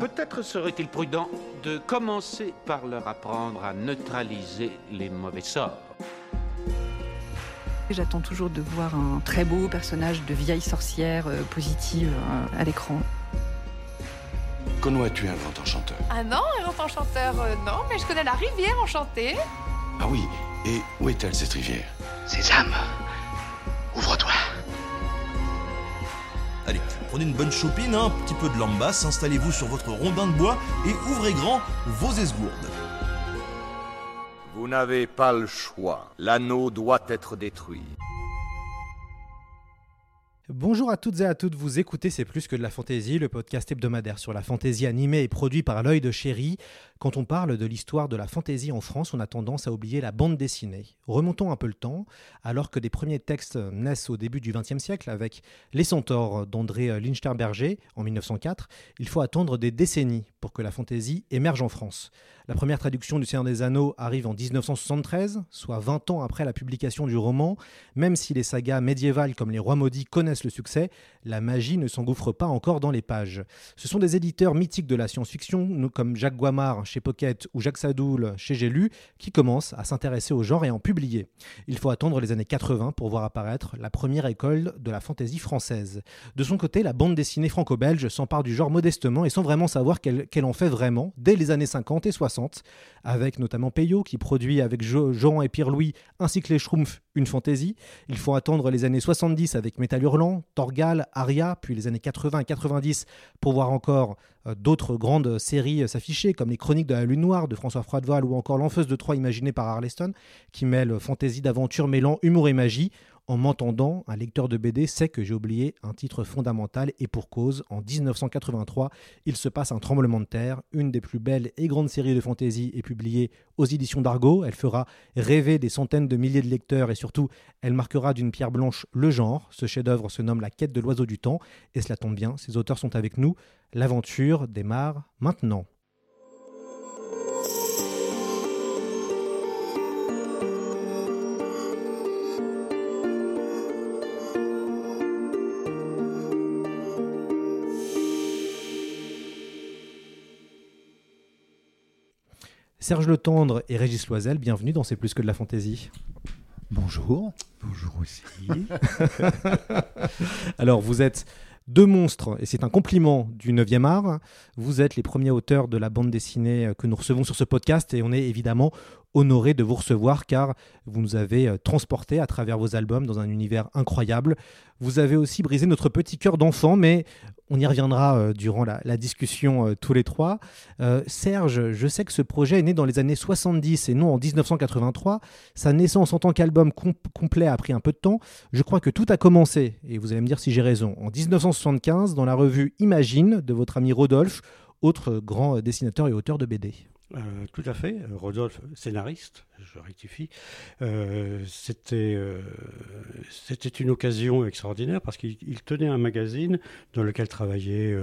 Peut-être serait-il prudent de commencer par leur apprendre à neutraliser les mauvais sorts. J'attends toujours de voir un très beau personnage de vieille sorcière euh, positive euh, à l'écran. Connois-tu un grand enchanteur Ah non, un grand enchanteur, euh, non, mais je connais la rivière enchantée. Ah oui, et où est-elle cette rivière? Sésame, prenez une bonne chopine, hein, un petit peu de lambasse, installez-vous sur votre rondin de bois et ouvrez grand vos esgourdes. Vous n'avez pas le choix. L'anneau doit être détruit. Bonjour à toutes et à toutes, vous écoutez C'est plus que de la fantaisie, le podcast hebdomadaire sur la fantaisie animée et produit par l'œil de chéri. Quand on parle de l'histoire de la fantaisie en France, on a tendance à oublier la bande dessinée. Remontons un peu le temps, alors que des premiers textes naissent au début du XXe siècle avec Les Centaures d'André Linsterberger en 1904, il faut attendre des décennies pour que la fantaisie émerge en France. La première traduction du Seigneur des Anneaux arrive en 1973, soit 20 ans après la publication du roman. Même si les sagas médiévales comme Les Rois Maudits connaissent le succès, la magie ne s'engouffre pas encore dans les pages. Ce sont des éditeurs mythiques de la science-fiction, comme Jacques Guamard chez Pocket ou Jacques Sadoul chez J'ai qui commencent à s'intéresser au genre et en publier. Il faut attendre les années 80 pour voir apparaître la première école de la fantaisie française. De son côté, la bande dessinée franco-belge s'empare du genre modestement et sans vraiment savoir qu'elle en fait vraiment dès les années 50 et 60 avec notamment Peyo qui produit avec Jean et Pierre-Louis ainsi que les Schtroumpfs une fantaisie. Il faut attendre les années 70 avec Métal Hurlant, Torgal, Aria, puis les années 80 et 90 pour voir encore d'autres grandes séries s'afficher, comme les Chroniques de la Lune Noire de François Froideval ou encore L'Enfeuse de Troyes imaginée par Arleston, qui mêle fantaisie d'aventure mêlant humour et magie. En m'entendant, un lecteur de BD sait que j'ai oublié un titre fondamental et pour cause. En 1983, il se passe un tremblement de terre. Une des plus belles et grandes séries de fantasy est publiée aux éditions d'Argo. Elle fera rêver des centaines de milliers de lecteurs et surtout, elle marquera d'une pierre blanche le genre. Ce chef-d'œuvre se nomme La quête de l'oiseau du temps et cela tombe bien, ses auteurs sont avec nous. L'aventure démarre maintenant. Serge Le Tendre et Régis Loisel, bienvenue dans C'est plus que de la fantaisie. Bonjour. Bonjour aussi. Alors, vous êtes deux monstres, et c'est un compliment du 9e art. Vous êtes les premiers auteurs de la bande dessinée que nous recevons sur ce podcast, et on est évidemment honoré de vous recevoir car vous nous avez euh, transporté à travers vos albums dans un univers incroyable. Vous avez aussi brisé notre petit cœur d'enfant, mais on y reviendra euh, durant la, discussion euh, tous les trois. Serge, je sais que ce projet est né dans les années 70 et non en 1983. Sa naissance en tant qu'album complet a pris un peu de temps. Je crois que tout a commencé, et vous allez me dire si j'ai raison, en 1975 dans la revue Imagine de votre ami Rodolphe, autre grand dessinateur et auteur de BD. Euh, tout à fait. Rodolphe, scénariste, je rectifie. Euh, c'était, euh, c'était une occasion extraordinaire parce qu'il tenait un magazine dans lequel travaillait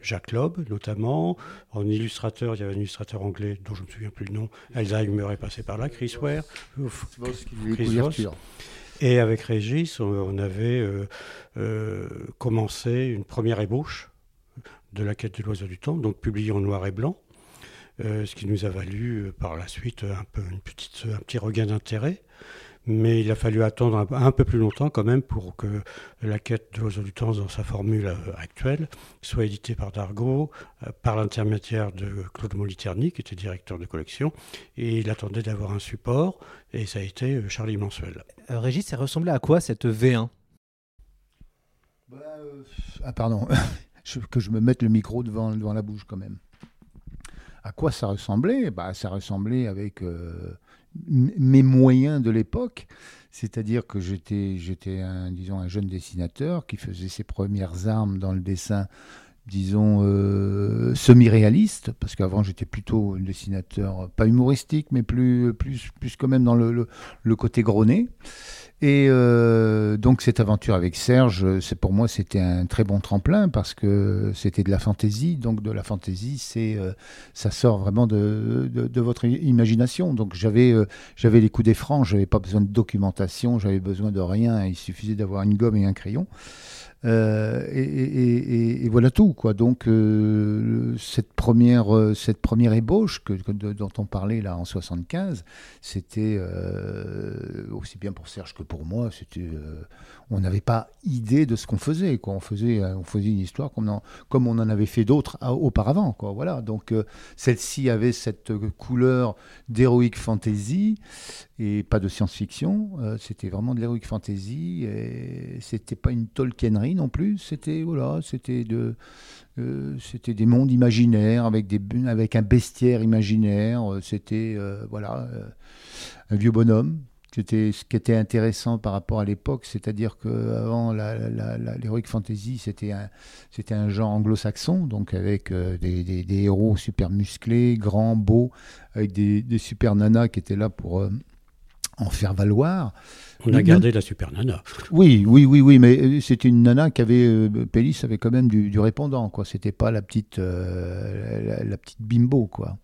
Jacques Loeb, notamment. En illustrateur, il y avait un illustrateur anglais dont je ne me souviens plus le nom. Alzheimer est passé par là, Chris Ware. Chris Et avec Régis, on avait commencé une première ébauche de la quête de l'oiseau du temps, donc publié en noir et blanc. Euh, ce qui nous a valu euh, par la suite un, peu, une petite, un petit regain d'intérêt. Mais il a fallu attendre un, peu plus longtemps quand même pour que la quête de l'oiseau du temps dans sa formule euh, actuelle soit éditée par Dargaud, par l'intermédiaire de Claude Moliterni, qui était directeur de collection. Et il attendait d'avoir un support, et ça a été Charlie Mansuel. Régis, ça ressemblait à quoi cette V1 bah, Ah pardon, que je me mette le micro devant, devant la bouche quand même. À quoi ça ressemblait? Bah, Ça ressemblait avec euh, mes moyens de l'époque. C'est-à-dire que j'étais, j'étais disons, un jeune dessinateur qui faisait ses premières armes dans le dessin, disons, euh, semi-réaliste, parce qu'avant j'étais plutôt un dessinateur, pas humoristique, mais plus, plus, plus quand même dans le, le, côté grogné. Et euh, donc cette aventure avec Serge, c'est pour moi c'était un très bon tremplin parce que c'était de la fantaisie. Donc de la fantaisie, c'est euh, ça sort vraiment de, de, votre imagination. Donc j'avais j'avais les coups des francs, j'avais pas besoin de documentation, j'avais besoin de rien. Il suffisait d'avoir une gomme et un crayon. Euh, et, voilà tout quoi. Donc euh, cette première euh, cette première ébauche que, dont on parlait là en 75, c'était aussi bien pour Serge que pour moi. C'était on n'avait pas idée de ce qu'on faisait. Quoi. On faisait une histoire comme, on, en avait fait d'autres auparavant. Quoi. Voilà. Donc celle-ci avait cette couleur d'héroïque fantasy et pas de science-fiction. c'était vraiment de l'héroïque fantasy. Et c'était pas une Tolkienerie non plus. C'était voilà, c'était de, euh, c'était des mondes imaginaires avec avec un bestiaire imaginaire. C'était euh, voilà un vieux bonhomme. C'était ce qui était intéressant par rapport à l'époque, c'est-à-dire qu'avant l'heroic fantasy, c'était un, c'était un genre anglo-saxon, donc avec euh, des, des, des, héros super musclés, grands, beaux, avec des, des super nanas qui étaient là pour euh, en faire valoir. On a gardé la super nana. Oui, oui, oui, oui, mais c'était une nana qui avait, euh, Pélis avait quand même du, du répondant, quoi. C'était pas la petite, euh, la, la, petite bimbo, quoi.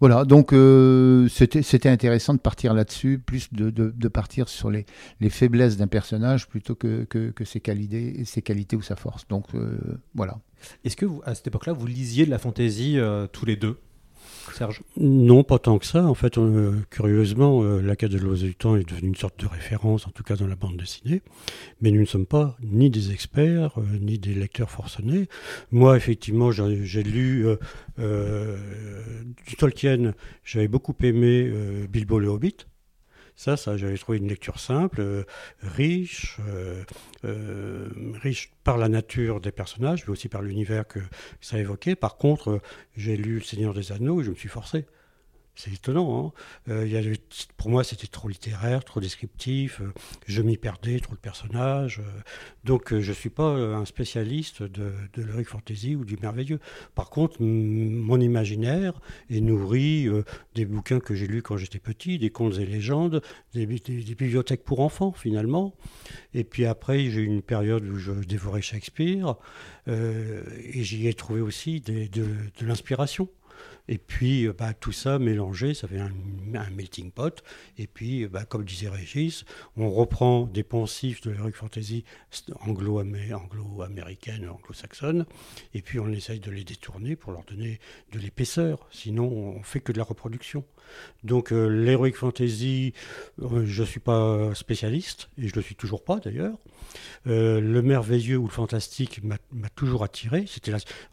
Voilà, donc euh, c'était intéressant de partir là-dessus, plus de, de, partir sur les, les faiblesses d'un personnage plutôt que, que, que, ses qualités, ses qualités ou sa force. Donc euh, voilà. Est-ce que vous, à cette époque-là, vous lisiez de la fantaisie euh, tous les deux? Non, pas tant que ça. En fait, euh, curieusement, euh, la quête de l'oiseau du temps est devenue une sorte de référence, en tout cas dans la bande dessinée. Mais nous ne sommes pas ni des experts, euh, ni des lecteurs forcenés. Moi, effectivement, j'ai lu du Tolkien. J'avais beaucoup aimé Bilbo le Hobbit. Ça, j'avais trouvé une lecture simple, euh, riche, euh, euh, riche par la nature des personnages, mais aussi par l'univers que ça évoquait. Par contre, j'ai lu Le Seigneur des Anneaux et je me suis forcé. C'est étonnant. Hein euh, pour moi, c'était trop littéraire, trop descriptif. Euh, je m'y perdais, trop de personnages. Euh, donc, je ne suis pas un spécialiste de, de fantasy ou du merveilleux. Par contre, mon imaginaire est nourri des bouquins que j'ai lus quand j'étais petit, des contes et légendes, des, bibliothèques pour enfants, finalement. Et puis après, j'ai eu une période où je dévorais Shakespeare. et j'y ai trouvé aussi de l'inspiration. Et puis, bah, tout ça mélangé, ça fait un, melting pot. Et puis, bah, comme disait Régis, on reprend des pensifs de l'heroic fantasy anglo-américaine, anglo-saxonne, et puis on essaye de les détourner pour leur donner de l'épaisseur. Sinon, on fait que de la reproduction. Donc, euh, l'heroic fantasy, euh, je ne suis pas spécialiste, et je ne le suis toujours pas d'ailleurs. Euh, le merveilleux ou le fantastique m'a toujours attiré.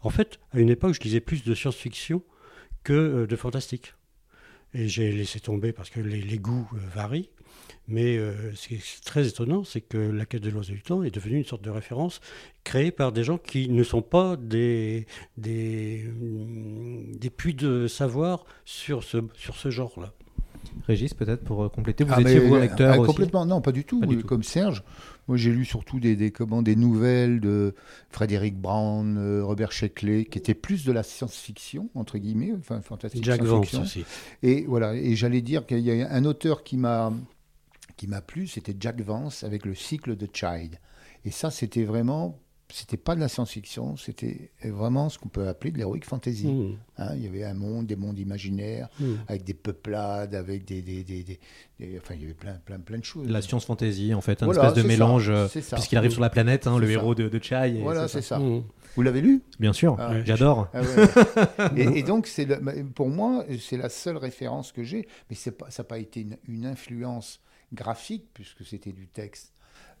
En fait, à une époque, je lisais plus de science-fiction que de fantastique. Et j'ai laissé tomber parce que les, les goûts euh, varient. Mais euh, ce qui est très étonnant, c'est que la quête de l'oiseau du temps est devenue une sorte de référence créée par des gens qui ne sont pas des, des, des puits de savoir sur ce, sur ce genre-là. Régis, peut-être pour compléter, vous ah étiez vous un lecteur ah, aussi? Complètement, non, pas du tout. Pas du tout. Comme Serge, moi j'ai lu surtout des, des, comment, des nouvelles de Frédéric Brown, euh, Robert Sheckley, qui étaient plus de la science-fiction, entre guillemets, enfin fantastique Jack Vance aussi. Et voilà, et j'allais dire qu'il y a un auteur qui m'a qui m'a plu, c'était Jack Vance avec le cycle de Child. Et ça, c'était vraiment c'était pas de la science-fiction, c'était vraiment ce qu'on peut appeler de l'heroic fantasy. Mmh. Hein, il y avait un monde, des mondes imaginaires, mmh. avec des peuplades, avec des, des, des, des, enfin il y avait plein, plein, plein de choses. La science-fantasy en fait, un voilà, espèce de mélange, puisqu'il arrive sur la planète, hein, le héros de, de Chai. Voilà, c'est ça. Vous l'avez lu? Bien sûr, ah, j'adore. Ah, ouais. et, et, donc, le, pour moi, c'est la seule référence que j'ai, mais pas, ça n'a pas été une, une influence graphique, puisque c'était du texte.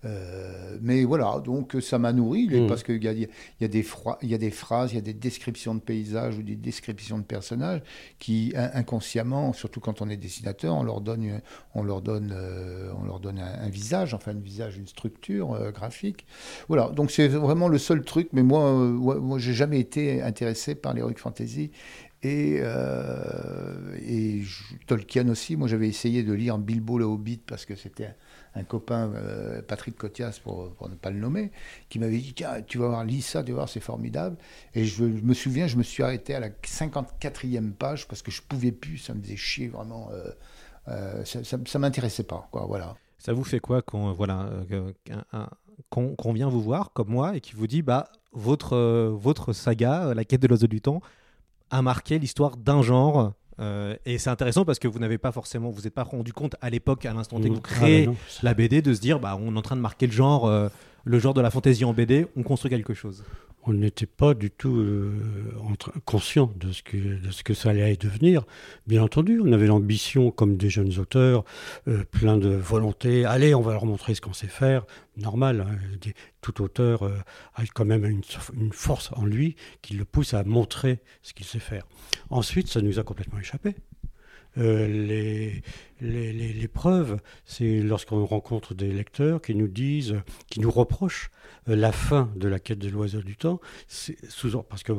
Euh, mais voilà, donc ça m'a nourri mmh. parce qu'il y a, y, a des y a des phrases, il y a des descriptions de paysages ou des descriptions de personnages qui inconsciemment, surtout quand on est dessinateur, on leur donne, on leur donne, euh, on leur donne un, un, visage, enfin un visage, une structure euh, graphique. Voilà, donc c'est vraiment le seul truc. Mais moi, euh, moi, j'ai jamais été intéressé par l'heroic fantasy et, euh, et Tolkien aussi. Moi, j'avais essayé de lire Bilbo le Hobbit parce que c'était un, copain, euh, Patrick Cotias, pour, ne pas le nommer, qui m'avait dit Tiens, tu vas voir, lis ça, tu vas voir, c'est formidable. Et je, me souviens, je me suis arrêté à la 54e page parce que je pouvais plus, ça me faisait chier vraiment. Euh, ça, ça, ça m'intéressait pas, quoi, voilà. Ça vous fait quoi quand voilà euh, qu'on qu'on vient vous voir comme moi et qui vous dit bah votre euh, votre saga, euh, la quête de l'oiseau du temps, a marqué l'histoire d'un genre. Euh, et c'est intéressant parce que vous n'avez pas forcément, vous n'êtes pas rendu compte à l'époque, à l'instant T que vous Ah, créez bah la BD, de se dire bah on est en train de marquer le genre, euh, le genre de la fantaisie en BD, on construit quelque chose. On n'était pas du tout euh, conscient de ce, que, de ce que ça allait devenir. Bien entendu, on avait l'ambition, comme des jeunes auteurs, euh, plein de volonté. Allez, on va leur montrer ce qu'on sait faire. Normal, hein, tout auteur euh, a quand même une force en lui qui le pousse à montrer ce qu'il sait faire. Ensuite, ça nous a complètement échappé. Euh, les, preuves, c'est lorsqu'on rencontre des lecteurs qui nous disent, qui nous reprochent euh, la fin de la quête de l'oiseau du temps, sous parce qu'on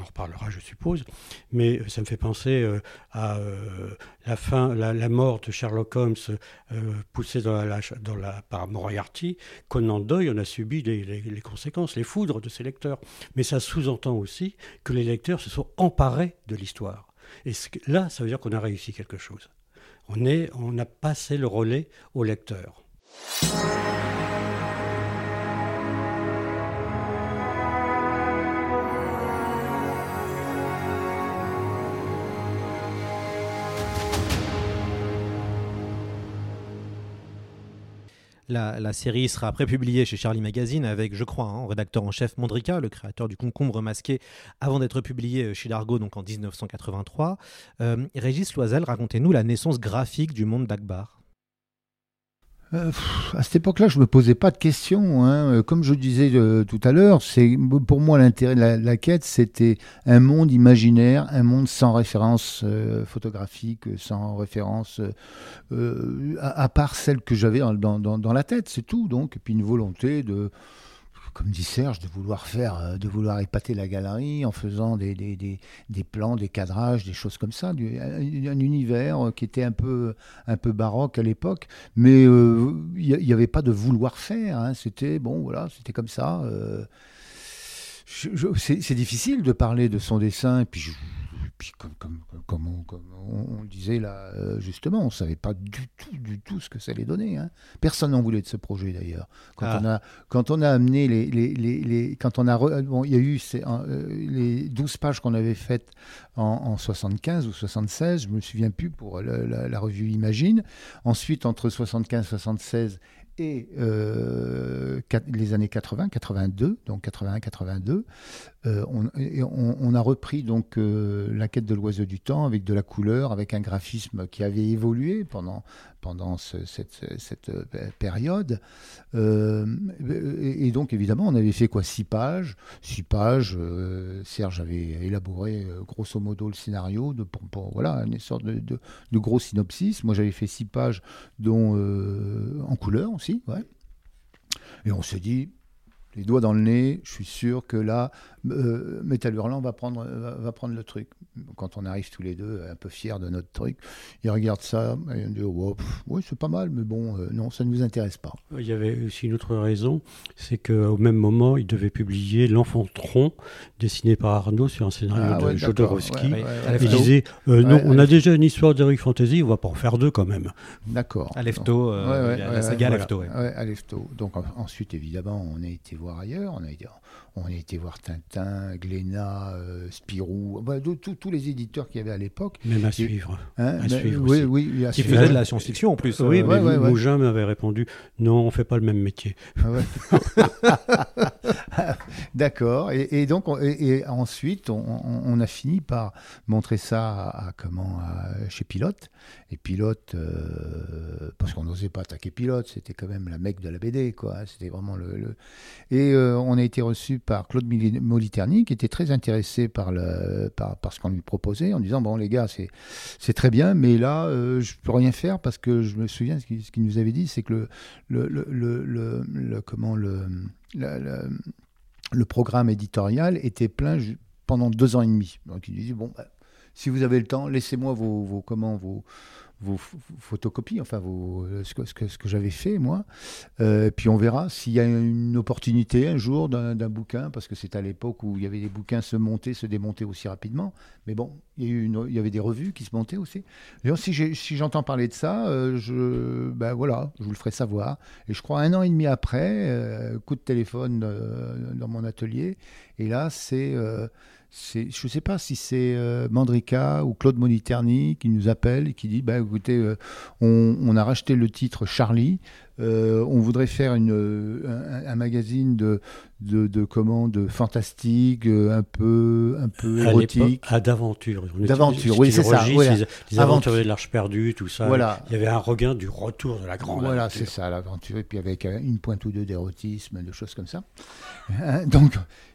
en reparlera, je suppose, mais ça me fait penser euh, à euh, la fin, la, mort de Sherlock Holmes euh, poussé dans la, dans la, par Moriarty. Conan Doyle en a subi les- les conséquences, les foudres de ses lecteurs. Mais ça sous-entend aussi que les lecteurs se sont emparés de l'histoire. Et là, ça veut dire qu'on a réussi quelque chose. On, est, on a passé le relais au lecteur. La, série sera après publiée chez Charlie Magazine avec, je crois, hein, rédacteur en chef Mondrica, le créateur du concombre masqué, avant d'être publié chez Dargaud donc en 1983. Euh, Régis Loisel, racontez-nous la naissance graphique du monde d'Akbar. Euh, à cette époque-là, je me posais pas de questions. hein. Euh, Comme je disais euh, tout à l'heure, pour moi l'intérêt de la, quête, c'était un monde imaginaire, un monde sans référence photographique, sans référence à, part celle que j'avais dans la tête, c'est tout. Donc, et puis une volonté de, comme dit Serge, de vouloir faire, euh, de vouloir épater la galerie en faisant des, des, des, plans, des cadrages, des choses comme ça, un, un univers qui était un peu, un peu baroque à l'époque, mais euh, il n'y avait pas de vouloir faire. hein. C'était bon, voilà, c'était comme ça. euh. C'est difficile de parler de son dessin, et puis, je- puis comme, comme, comme on, comme on- on le disait là, euh, justement, on ne savait pas du tout, du tout ce que ça allait donner. hein. Personne n'en voulait de ce projet d'ailleurs. Quand, Ah. on a, quand on a amené les. les, les, les- quand on a. re- bon, il y a eu ces, euh, les 12 pages qu'on avait faites en, en 75 ou 76, je me souviens plus pour la, la- la revue Imagine. Ensuite, entre 75 76 et euh, les années 80, 82, donc 81-82, euh, on, a repris donc euh, la quête de l'oiseau du temps avec de la couleur, avec un graphisme qui avait évolué pendant, pendant ce- cette, cette, euh, période. Et, donc évidemment, on avait fait quoi? Six pages. Six pages. Serge avait élaboré grosso modo le scénario de, pour, voilà une sorte de, de, gros synopsis. Moi, j'avais fait six pages, dont en couleur aussi, ouais. Et on s'est dit, les doigts dans le nez, je suis sûr que là, euh, Metal Hurlant va prendre, va, va prendre le truc. Quand on arrive tous les deux, un peu fiers de notre truc, ils regardent ça, et on dit, oh, pff, oui, c'est pas mal, mais bon, euh, non, ça ne nous intéresse pas. Il y avait aussi une autre raison, c'est qu'au même moment, il devait publier L'Enfant Tronc, dessiné par Arnaud sur un scénario Ah de ouais, Jodorowsky. ouais, ouais, ouais, il ouais. disait euh, Non, Ouais, on a déjà une histoire d'Heroic Fantasy, on va pas en faire deux quand même. D'accord. Alefto, euh, Ouais, ouais, la, la saga ouais, Alefto. ouais. Ouais, Alefto. Donc en- ensuite, évidemment, on a été voir ailleurs. On a été, on a été voir Tintin, Glénat, euh, Spirou, bah, de- tous tous les éditeurs qu'il y avait à l'époque. Même à suivre. Hein, À suivre oui, aussi. oui, oui, à Qui suivre. faisait de la science-fiction en plus. Oui, euh, mais ouais, ouais, m'avait répondu Non, on fait pas le même métier. Ah ouais. D'accord. Et, et donc, on- et, et ensuite, on, on- on a fini par montrer ça à, à comment à- chez Pilote. Et Pilote, euh, parce qu'on n'osait pas attaquer Pilote, c'était quand même la mecque de la BD, quoi. C'était vraiment le. le- Et euh, on a été reçu par Claude Moliterni, qui était très intéressé par, par, ce qu'on lui proposait, en disant bon les gars, c'est très bien, mais là, euh, je peux rien faire parce que je me souviens ce qu'il nous avait dit, c'est que le, le, le, le, comment le, le programme éditorial était plein pendant deux ans et demi. Donc il disait bon, bah, si vous avez le temps, laissez-moi vos, vos comment vos vos ph- photocopies, enfin vos, euh, ce que, ce que, j'avais fait moi. Euh, puis on verra s'il y a une opportunité un jour d'un bouquin, parce que c'est à l'époque où il y avait des bouquins se monter, se démonter aussi rapidement. Mais bon, il y, avait des revues qui se montaient aussi. Si j'ai- si j'entends parler de ça, euh, je, ben voilà, je vous le ferai savoir. Et je crois un an et demi après, coup de téléphone dans mon atelier, et là c'est- je ne sais pas si c'est euh, Mandrika ou Claude Moniterni qui nous appelle et qui dit bah, écoutez, euh, on, on a racheté le titre Charlie, euh, on voudrait faire une, euh, un, un magazine de, de, de comment, de fantastique, euh, un peu, un peu À érotique. l'époque, Ah, d'aventure. D'aventure, oui, c'est ça, voilà. Les, les Aventure. aventuriers de l'Arche perdue, tout ça. Voilà. Il y avait un regain du retour de la grande Voilà, aventure. c'est ça, l'aventure, et puis avec une pointe ou deux d'érotisme, de choses comme ça. Hein, Donc,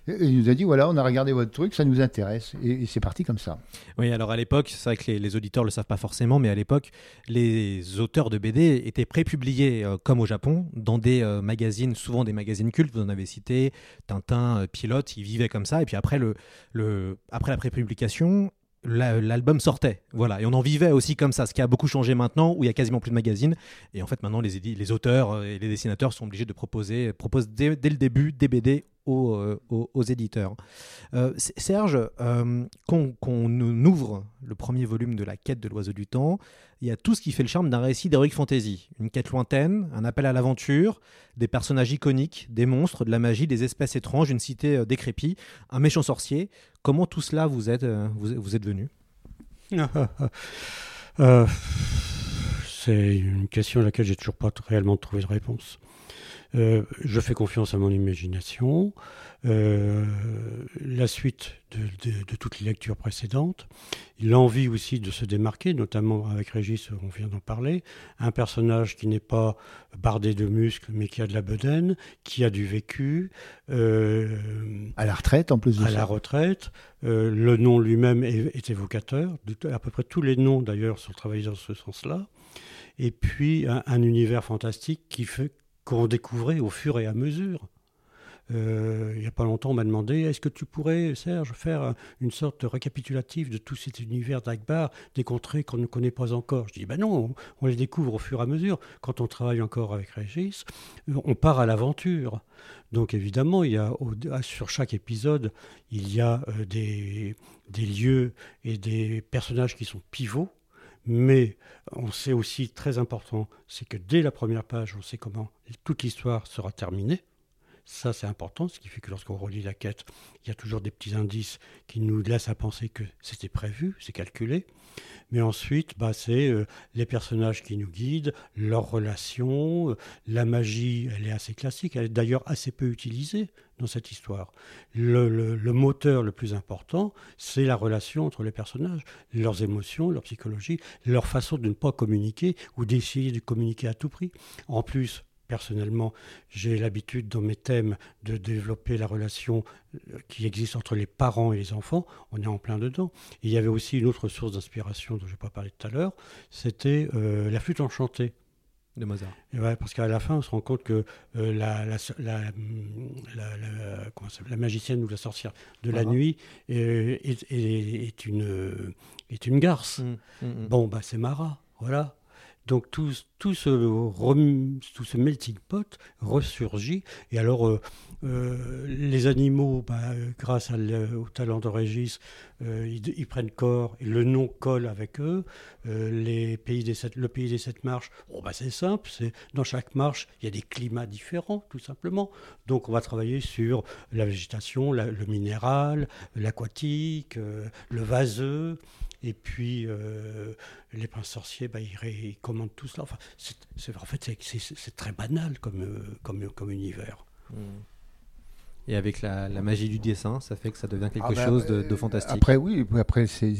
il nous a dit voilà, on a regardé votre truc, ça nous intéresse, et, et c'est parti comme ça. Oui, alors à l'époque, c'est vrai que les, les auditeurs ne le savent pas forcément, mais à l'époque, les auteurs de BD étaient prépubliés, euh, comme au Japon, dans des euh, magazines, souvent des magazines cultes, vous en avez cité, Tintin, euh, Pilote, ils vivaient comme ça, et puis après, le, le, après la prépublication, la- l'album sortait, voilà, et on en vivait aussi comme ça, ce qui a beaucoup changé maintenant, où il y a quasiment plus de magazines, et en fait maintenant les, les auteurs euh, et les dessinateurs sont obligés de proposer, proposent dès, le début des BD aux, aux- éditeurs. Serge, euh, qu'on nous ouvre le premier volume de La quête de l'oiseau du temps, il y a tout ce qui fait le charme d'un récit d'heroic fantasy. Une quête lointaine, un appel à l'aventure, des personnages iconiques, des monstres, de la magie, des espèces étranges, une cité euh, un méchant sorcier. Comment tout cela vous êtes, euh, vous êtes venu? Euh, c'est une question à laquelle j'ai toujours pas réellement trouvé de réponse. Euh, je fais confiance à mon imagination. Euh, la suite de, de- de toutes les lectures précédentes, l'envie aussi de se démarquer, notamment avec Régis, on vient d'en parler, un personnage qui n'est pas bardé de muscles, mais qui a de la bedaine, qui a du vécu, euh, À la retraite, en plus de à ça. la retraite. Le nom lui-même est, est évocateur. À peu près tous les noms, d'ailleurs, sont travaillés dans ce sens-là. Et puis, un, un univers fantastique qui fait qu'on découvrait au fur et à mesure. Euh, il n'y a pas longtemps, on m'a demandé est-ce que tu pourrais, Serge, faire un- une sorte de récapitulatif de tout cet univers d'Akbar, des contrées qu'on ne connaît pas encore? Je dis ben non, on, les découvre au fur et à mesure. Quand on travaille encore avec Régis, euh, on part à l'aventure. Donc évidemment, il y a, sur chaque épisode, il y a euh, des lieux et des personnages qui sont pivots. Mais on sait aussi très important, c'est que dès la première page, on sait comment toute l'histoire sera terminée. Ça, c'est important, ce qui fait que lorsqu'on relit la quête, il y a toujours des petits indices qui nous laissent à penser que c'était prévu, c'est calculé. Mais ensuite, bah, c'est euh, les personnages qui nous guident, leurs relations, euh, la magie, elle est assez classique, elle est d'ailleurs assez peu utilisée dans cette histoire. Le, le- le moteur le plus important, c'est la relation entre les personnages, leurs émotions, leur psychologie, leur façon de ne pas communiquer ou d'essayer de communiquer à tout prix. En plus, personnellement, j'ai l'habitude dans mes thèmes de développer la relation euh, qui existe entre les parents et les enfants. On est en plein dedans. Et il y avait aussi une autre source d'inspiration dont je n'ai pas parlé tout à l'heure, c'était euh, la flûte enchantée. de Mozart ouais, parce qu'à la fin, on se rend compte que euh, la, magicienne ou la sorcière de la Ah. nuit est, est- est une, est une garce. Mm, mm, mm. Bon, bah, c'est Mara, voilà. Donc tout, tout, ce, tout melting pot ressurgit. Et alors, euh, euh, les animaux, bah, grâce au talent de Régis, euh, ils, prennent corps et le nom colle avec eux. Les pays des le pays des sept marches, bon, bah, c'est simple. C'est, dans chaque marche, il y a des climats différents, tout simplement. Donc on va travailler sur la végétation, le minéral, l'aquatique, le vaseux. Et puis, euh, les princes sorciers, bah, ils, commandent tout cela. Enfin, c'est, c'est- en fait, c'est, très banal comme, euh, comme, comme univers. Mm. Et avec la, la magie du dessin, ça fait que ça devient quelque Ah bah, chose de, euh, de fantastique. Après, oui, après, c'est,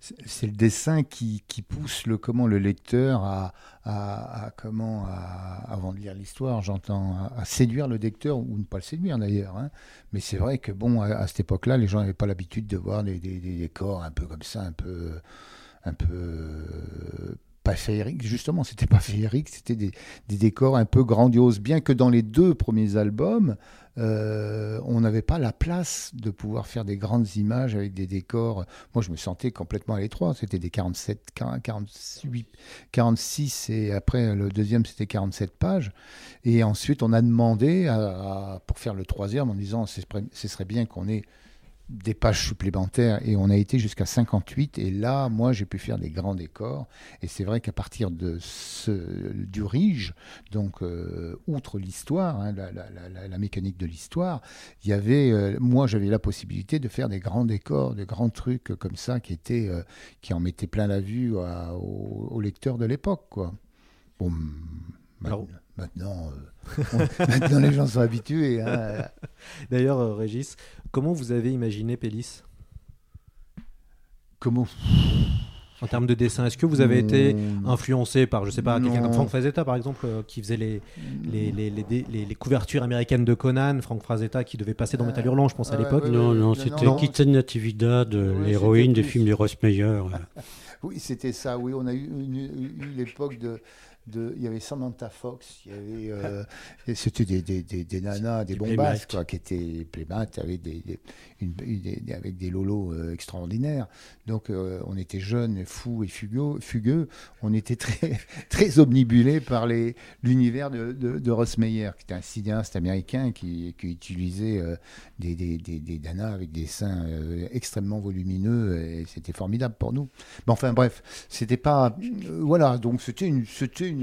c'est, le dessin qui, pousse le, comment, le lecteur à, comment, avant de lire l'histoire, j'entends, à, séduire le lecteur, ou ne pas le séduire d'ailleurs. hein. Mais c'est vrai que, bon, à, à cette époque-là, les gens n'avaient pas l'habitude de voir des, des, des décors un peu comme ça, un peu, un peu pas féerique, justement, c'était pas féerique, c'était des, décors un peu grandioses, bien que dans les deux premiers albums, euh, on n'avait pas la place de pouvoir faire des grandes images avec des décors. Moi, je me sentais complètement à l'étroit. C'était des 47, 48, 46 et après le deuxième, c'était 47 pages. Et ensuite, on a demandé pour faire le troisième en disant ce serait bien qu'on ait des pages supplémentaires et on a été jusqu'à 58 et là moi j'ai pu faire des grands décors et c'est vrai qu'à partir de ce du Rige donc euh, outre l'histoire hein, la, la- la- mécanique de l'histoire il y avait euh, moi j'avais la possibilité de faire des grands décors de grands trucs comme ça qui étaient euh, qui en mettaient plein la vue à- aux, aux lecteurs de l'époque quoi. Bon Alors- maintenant euh, on- maintenant les gens sont habitués hein. D'ailleurs, euh, Régis, comment vous avez imaginé Pélis? Comment? En termes de dessin Est-ce que vous avez été influencé par, je sais pas, quelqu'un comme Frank Frazetta par exemple, euh, qui faisait les, les, les, les, dé- les- les couvertures américaines de Conan, Frank Frazetta qui devait passer dans Metal Hurlant, je pense à l'époque? Non, non, c'était non. Kitten Natividad, l'héroïne des films de Ross Meyer. Oui, c'était ça. Oui, on a eu l'époque de, de. Il y avait Samantha Fox, il y avait. euh, c'était des, des, des, des nanas, des bombasses, quoi, qui étaient playmates avec des, une- des- des- avec des lolos euh, extraordinaires. Donc, euh, on était jeunes, fous et fugueux. fugueux. On était très, très omnibulés par les- l'univers de, de, de Ross Meyer, qui était un cinéaste américain qui, qui utilisait des, des, des, des nanas avec des seins extrêmement volumineux. Et c'était formidable pour nous. Mais enfin bref, c'était pas voilà donc c'était une c'était une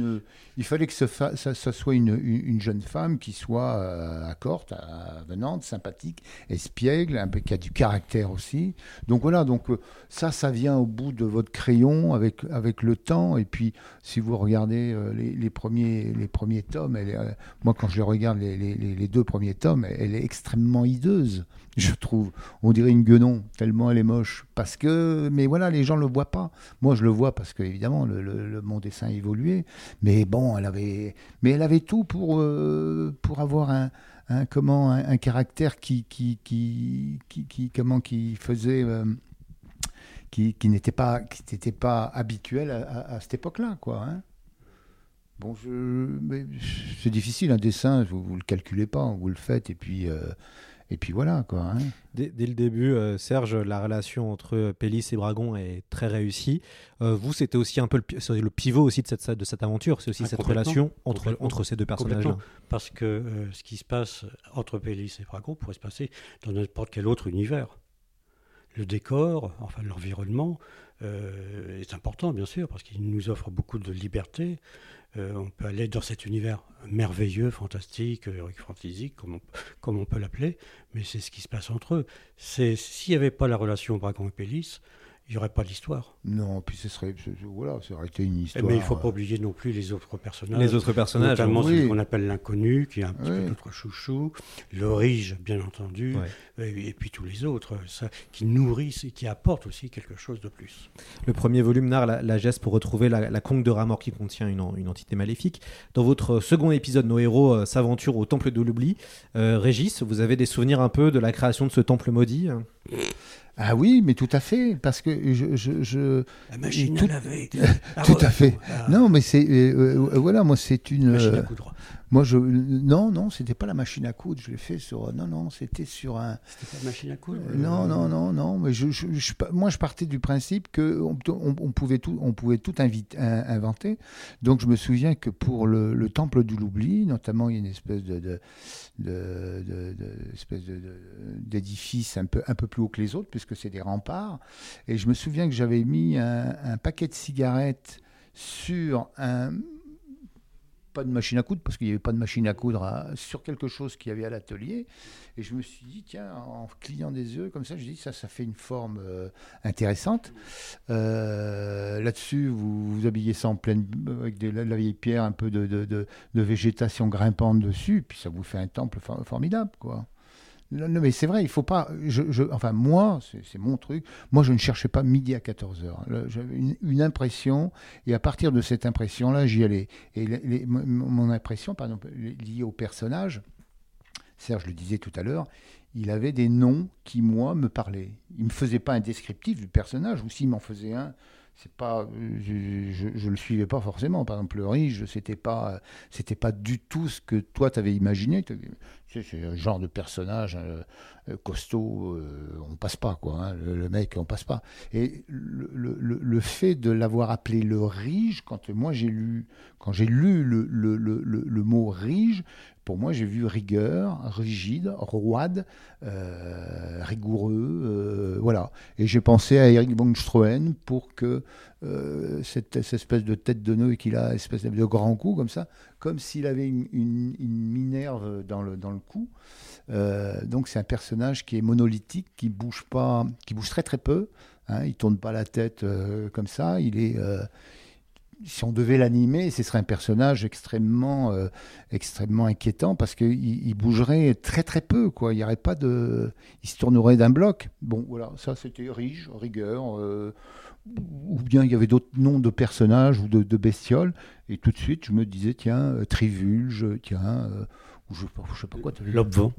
il fallait que ce ça, soit une, une, une jeune femme qui soit euh, accorte, avenante, sympathique, espiègle, qui a du caractère aussi. Donc voilà donc euh, ça ça vient au bout de votre crayon avec avec le temps et puis si vous regardez euh, les, premiers les premiers tomes, euh, moi quand je regarde les, deux premiers tomes, elle est extrêmement hideuse, je trouve. On dirait une guenon tellement elle est moche parce que mais voilà les gens le voient pas. Moi, je le vois parce que évidemment, le- mon dessin a évolué. Mais bon, elle avait, mais elle avait tout pour euh, pour avoir un, un comment un, un caractère qui qui, qui qui qui comment qui faisait euh, qui, qui n'était pas qui n'était pas habituel à, à- à cette époque-là, quoi. hein. Bon, c'est difficile un dessin, vous, vous le calculez pas, vous le faites et puis euh, et puis voilà, quoi. hein. Dès, dès le début, euh, Serge, la relation entre Pélis et Bragon est très réussie. Euh, vous, c'était aussi un peu le, pivot aussi de cette, de cette aventure, c'est aussi Ah, cette relation entre, entre ces deux personnages-là. Complètement. Parce que euh, ce qui se passe entre Pélis et Bragon pourrait se passer dans n'importe quel autre univers. Le décor, enfin l'environnement, euh, est important, bien sûr, parce qu'il nous offre beaucoup de liberté. Euh, on peut aller dans cet univers merveilleux, fantastique, fantasy, comme on, comme on peut l'appeler, mais c'est ce qui se passe entre eux. S'il n'y avait pas la relation Bragon et Pélis, n'y aurait pas d'histoire. Non, puis ce serait voilà, ça aurait été une histoire. Mais il ne faut euh, pas oublier non plus les autres personnages. Les autres personnages, Notamment oui. celui qu'on appelle l'inconnu, qui est un petit Oui. peu notre chouchou, l'orige, bien entendu, et, et puis tous les autres, ça, qui nourrissent et qui apportent aussi quelque chose de plus. Le premier volume narre la, la geste pour retrouver la, la conque de Ramor qui contient une, en- une entité maléfique. Dans votre second épisode, nos héros euh, s'aventurent au temple de l'oubli. Euh, Régis, vous avez des souvenirs un peu de la création de ce temple maudit Ah oui, mais tout à fait, parce que je, je, je- La machine tout- à laver. tout à fait. Ah, Non, mais c'est euh, euh, voilà, moi c'est une. machine à euh, coudre. Moi je non non, c'était pas la machine à coudre, je l'ai fait sur non non, c'était sur un. C'était pas la machine à coudre Euh, Non, non, non, non. Mais je, je- je- moi, je partais du principe que on, on- on pouvait tout, on pouvait tout invite- inventer. Donc, je me souviens que pour le, le temple de l'oubli, notamment, il y a une espèce de, de, de- de- de- espèce de- de- d'édifice un peu, un peu plus haut que les autres, puisque c'est des remparts. Et je me souviens que j'avais mis un, un paquet de cigarettes sur un pas de machine à coudre parce qu'il n'y avait pas de machine à coudre à- sur quelque chose qu'il y avait à l'atelier. Et je me suis dit tiens en clignant des yeux comme ça je dis ça ça fait une forme euh, intéressante. Euh, là-dessus vous, vous habillez ça en pleine avec de la, vieille pierre un peu de, de, végétation grimpante dessus puis ça vous fait un temple for- formidable quoi non, mais c'est vrai, il faut pas. Enfin, moi, c'est mon truc. Moi, je ne cherchais pas midi à 14h. J'avais une, impression, et à partir de cette impression-là, j'y allais. Et mon- impression, par exemple, liée au personnage, Serge le disait tout à l'heure, il avait des noms qui, moi, me parlaient. Il ne me faisait pas un descriptif du personnage, ou s'il m'en faisait un, c'est pas, je, je, le suivais pas forcément. Par exemple, le Rige, c'était pas, c'était pas du tout ce que toi t'avais imaginé. C'est un genre de personnage euh, euh, costaud, euh, on passe pas, quoi. Hein, le, mec, on passe pas. Et le, le, le fait de l'avoir appelé le Rige, quand moi j'ai lu, quand j'ai lu le, le, mot Rige, pour moi, j'ai vu rigueur, rigide, roide, rigoureux, voilà. Et j'ai pensé à Eric von Stroheim pour que cette, espèce de tête de nœud qu'il a, espèce de grand coup comme ça, comme s'il avait une, minerve dans le, dans le cou. Euh, donc c'est un personnage qui est monolithique, qui bouge pas, qui bouge très très peu. Hein, il tourne pas la tête euh, comme ça. Il est, euh, si on devait l'animer, ce serait un personnage extrêmement, extrêmement inquiétant parce qu'il il bougerait très très peu. Quoi. Il y aurait pas de, il se tournerait d'un bloc. Bon voilà, ça c'était Rige, rigueur ou bien il y avait d'autres noms de personnages ou de, bestioles, et tout de suite je me disais, tiens, euh, Trivulge, tiens, euh, ou je, ne sais pas quoi. Lobvent.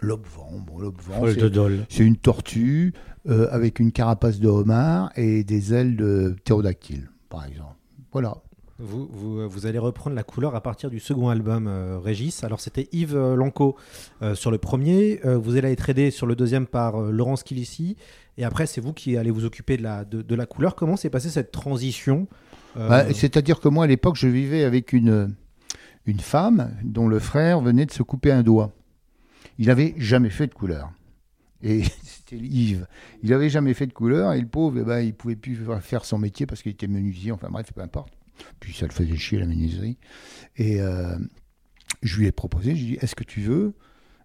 Lobvent, bon, Lobvent, c'est une tortue euh, avec une carapace de homard et des ailes de ptérodactyle, par exemple. Voilà. Vous, vous, vous, allez reprendre la couleur à partir du second album, Régis. Alors, c'était Yves Lanco sur le premier. vous allez être aidé sur le deuxième par Laurence Kilissi. Et après, c'est vous qui allez vous occuper de la, de, la couleur. Comment s'est passée cette transition euh, bah, C'est-à-dire que moi, à l'époque, je vivais avec une, une femme dont le frère venait de se couper un doigt. Il n'avait jamais fait de couleur. Et c'était Yves. Il n'avait jamais fait de couleur et le pauvre, eh ben, il ne pouvait plus faire son métier parce qu'il était menuisier, enfin bref, peu importe. Puis ça le faisait chier la menuiserie. Et euh, je lui ai proposé, je lui est-ce que tu veux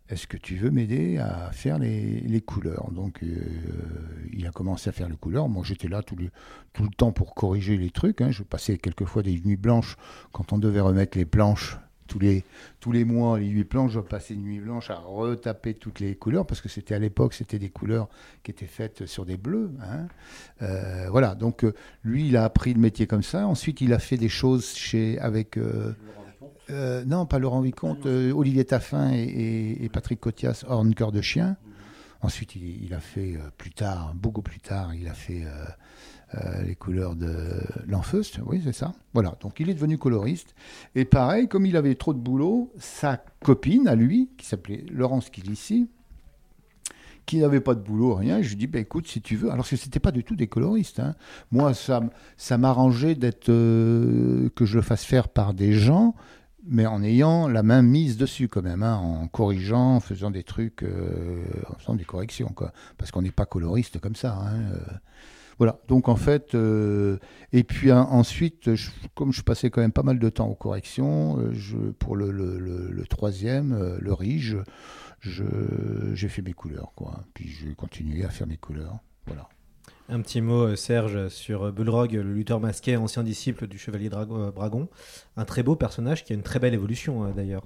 est-ce que tu veux m'aider à faire les, couleurs? Donc, euh, il a commencé à faire les couleurs. Moi, j'étais là tout le, tout le temps pour corriger les trucs. Hein. Je passais quelquefois des nuits blanches quand on devait remettre les planches. Tous les, tous les mois, les huit planches, je passais une nuit blanche à retaper toutes les couleurs, parce que c'était à l'époque, c'était des couleurs qui étaient faites sur des bleus. Hein. Euh, voilà, donc euh, lui, il a appris le métier comme ça. Ensuite, il a fait des choses chez, avec... Euh, non, pas Laurent Vicomte, euh, Olivier Taffin et, Patrick Cotias, Horn Cœur de Chien. Ensuite, il, a fait plus tard, beaucoup plus tard, il a fait les couleurs de l'Enfeust, oui, c'est ça. Voilà, donc il est devenu coloriste. Et pareil, comme il avait trop de boulot, sa copine à lui, qui s'appelait Laurence Kilissi, qui n'avait pas de boulot, rien. Je lui dis, bah, écoute, si tu veux. Alors que c'était pas du tout des coloristes. Hein. Moi, ça, ça m'arrangeait d'être que je le fasse faire par des gens mais en ayant la main mise dessus quand même, hein, en corrigeant, en faisant des trucs, euh, en faisant des corrections, quoi. Parce qu'on n'est pas coloriste comme ça. Hein, euh. Voilà, donc en fait, euh, et puis ensuite, comme je passais quand même pas mal de temps aux corrections, je, pour le, le, le, troisième, le Rige, j'ai fait mes couleurs, quoi. Puis j'ai continué à faire mes couleurs, voilà. Un petit mot, euh, Serge, sur euh, Bulrog, le lutteur masqué, ancien disciple du chevalier euh, Dragon. Un très beau personnage qui a une très belle évolution d'ailleurs.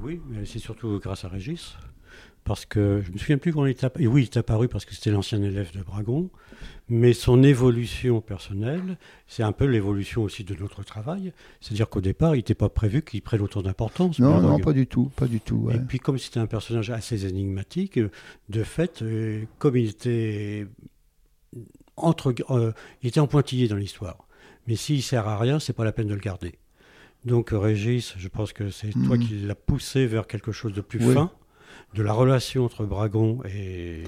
Oui, mais c'est surtout grâce à Régis. Parce que je me souviens plus quand il est apparu. Oui, il est apparu parce que c'était l'ancien élève de Dragon. Mais son évolution personnelle, c'est un peu l'évolution aussi de notre travail. C'est-à-dire qu'au départ, il n'était pas prévu qu'il prenne autant d'importance. Non, non, pas du tout, pas du tout. Et puis comme c'était un personnage assez énigmatique, de fait, comme il était entre, euh, il était en pointillé dans l'histoire. Mais s'il sert à rien, c'est pas la peine de le garder. Donc Régis, je pense que c'est toi mhm. qui l'as poussé vers quelque chose de plus fin, de la relation entre Bragon et,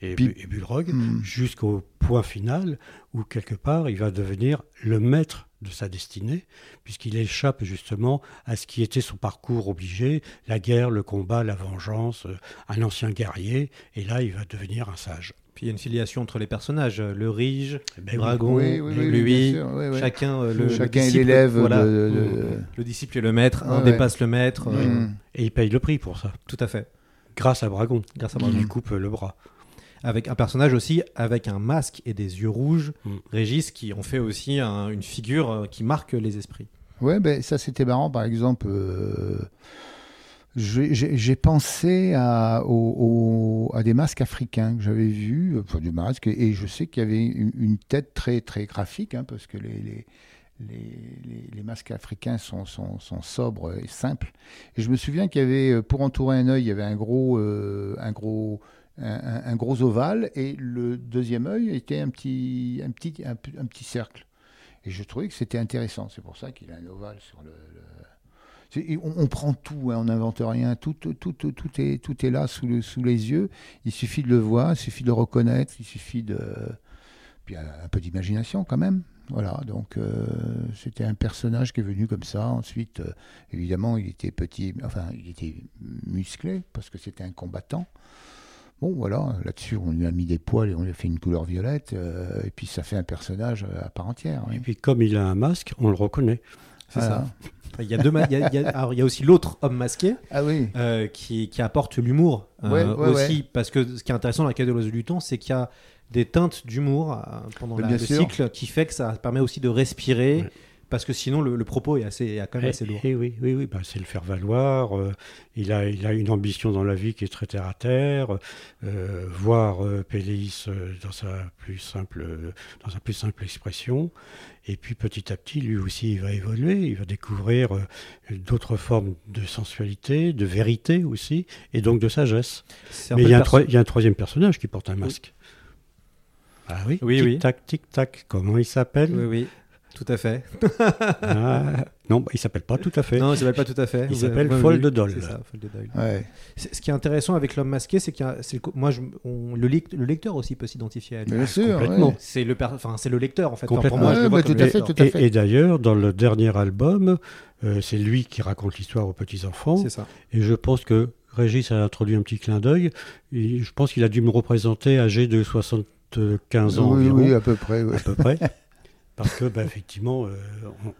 et, Bulrog, mhm. jusqu'au point final où quelque part il va devenir le maître de sa destinée, puisqu'il échappe justement à ce qui était son parcours obligé, la guerre, le combat, la vengeance, euh, un ancien guerrier, et là il va devenir un sage. Puis il y a une filiation entre les personnages, le Rige, eh ben Dragon, lui, chacun, euh, le, chacun l'élève. Le disciple et le maître, un dépasse le maître. Euh, et il paye le prix pour ça. Tout à fait. Grâce à Dragon. Grâce à Dragon. Il lui coupe le bras. Avec un personnage aussi avec un masque et des yeux rouges, mm. Régis, qui ont fait aussi une figure euh, qui marque les esprits. Ouais, ben ça c'était marrant. Par exemple, j'ai pensé à, à, des masques africains que j'avais vus, enfin des masques, et je sais qu'il y avait une, tête très, très graphique, hein, parce que les, les, les- masques africains sont, sobres et simples. Et je me souviens qu'il y avait, euh, pour entourer un œil, il y avait un gros, euh, un gros, un, gros ovale, et le deuxième œil était un petit, un petit, un, petit cercle. Et je trouvais que c'était intéressant. C'est pour ça qu'il a un ovale sur le. On, prend tout, hein, on n'invente rien. Tout, tout, tout, est, tout est là sous, le, sous les yeux. Il suffit de le voir, il suffit de le reconnaître, il suffit de. Puis un peu d'imagination quand même. Voilà, donc euh, c'était un personnage qui est venu comme ça. Ensuite, euh, évidemment, il était petit, enfin, il était musclé parce que c'était un combattant. Bon, voilà, là-dessus, on lui a mis des poils et on lui a fait une couleur violette. euh, et puis, ça fait un personnage à part entière. oui. Et puis comme il a un masque, on le reconnaît. C'est Voilà. ça. Il y, a deux il y a- il y a- alors, il y a aussi l'autre homme masqué Ah oui. euh, qui, qui apporte l'humour euh, Ouais, ouais, aussi. Parce que ce qui est intéressant dans la quête de l'oiseau du temps, c'est qu'il y a des teintes d'humour euh, pendant la- le sûr. cycle qui fait que ça permet aussi de respirer. Parce que sinon, le, le propos est, assez, est quand même assez lourd. Et, et oui, oui, oui, bah, c'est le faire valoir. euh, il, a, il a une ambition dans la vie qui est très terre à terre. euh, voir euh, Péléis euh, dans sa plus simple, dans sa plus simple expression. Et puis petit à petit, lui aussi, il va évoluer. Il va découvrir euh, d'autres formes de sensualité, de vérité aussi, et donc de sagesse. Mais il y, a un perso- troi- il y a un troisième personnage qui porte un masque. Ah oui, Oui, tic oui. tac, tic tac. Comment il s'appelle? Oui, oui, tout à fait. Ah, Non, bah, il s'appelle pas tout à fait. Non, il s'appelle pas tout à fait. Il s'appelle m'avez Fold Dole. C'est ça, Fold. Ouais. Ce qui est intéressant avec l'homme masqué, c'est que moi, je, on- le, lec- le lecteur aussi peut s'identifier à lui. Bien sûr. complètement. ouais. C'est le, per- enfin, c'est le lecteur en fait. Enfin, Complètement. pour moi, je Ouais, le vois bah, comme tout à fait, tout à Et, fait. et d'ailleurs, dans le dernier album, euh, c'est lui qui raconte l'histoire aux petits-enfants. C'est ça. Et je pense que Régis a introduit un petit clin d'œil. Je pense qu'il a dû me représenter âgé de 75 ans oui, environ, oui, à peu près. ouais. à peu près. Parce que, bah, effectivement, euh,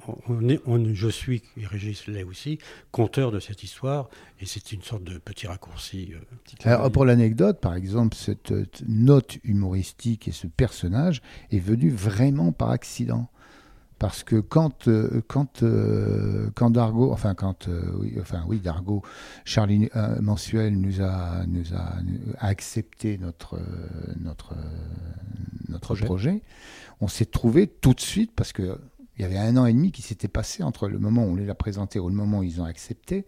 on, on est, on- je suis, et Régis l'est aussi, conteur de cette histoire. Et c'est une sorte de petit raccourci. euh, petit Alors, pour l'anecdote, par exemple, cette euh, note humoristique et ce personnage est venu vraiment par accident. Parce que quand, euh, quand, quand Dargo, enfin, quand, oui, enfin, oui, Dargo, Charlie Mensuel nous a, nous a, a accepté notre, notre, notre Projet. projet, on s'est trouvé tout de suite, parce que il y avait un an et demi qui s'était passé entre le moment où on les a présentés et le moment où ils ont accepté.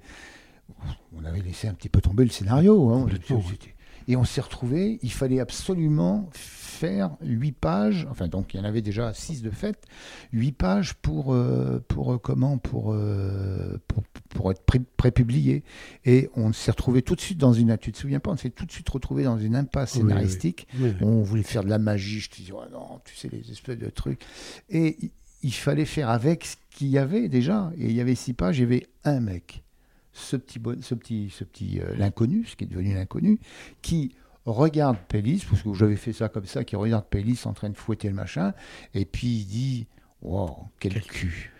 On avait laissé un petit peu tomber le scénario. hein. Et on s'est retrouvé, il fallait absolument faire huit pages, enfin donc il y en avait déjà six de fait, huit pages pour, euh, pour euh, comment, pour, euh, pour, pour être pré- prépublié. Et on s'est retrouvé tout de suite dans une, tu te souviens pas, on s'est tout de suite retrouvé dans une impasse Oui, oui. scénaristique. On voulait faire de la magie, je te dis, oh non, tu sais, les espèces de trucs. Et il- il fallait faire avec ce qu'il y avait déjà. Et il y avait six pages, il y avait un mec, ce petit, bon- ce petit, ce petit euh, l'inconnu, ce qui est devenu l'inconnu, qui regarde Pélis, parce que j'avais fait ça comme ça, qui regarde Pélis en train de fouetter le machin, et puis il dit, wow, quel cul.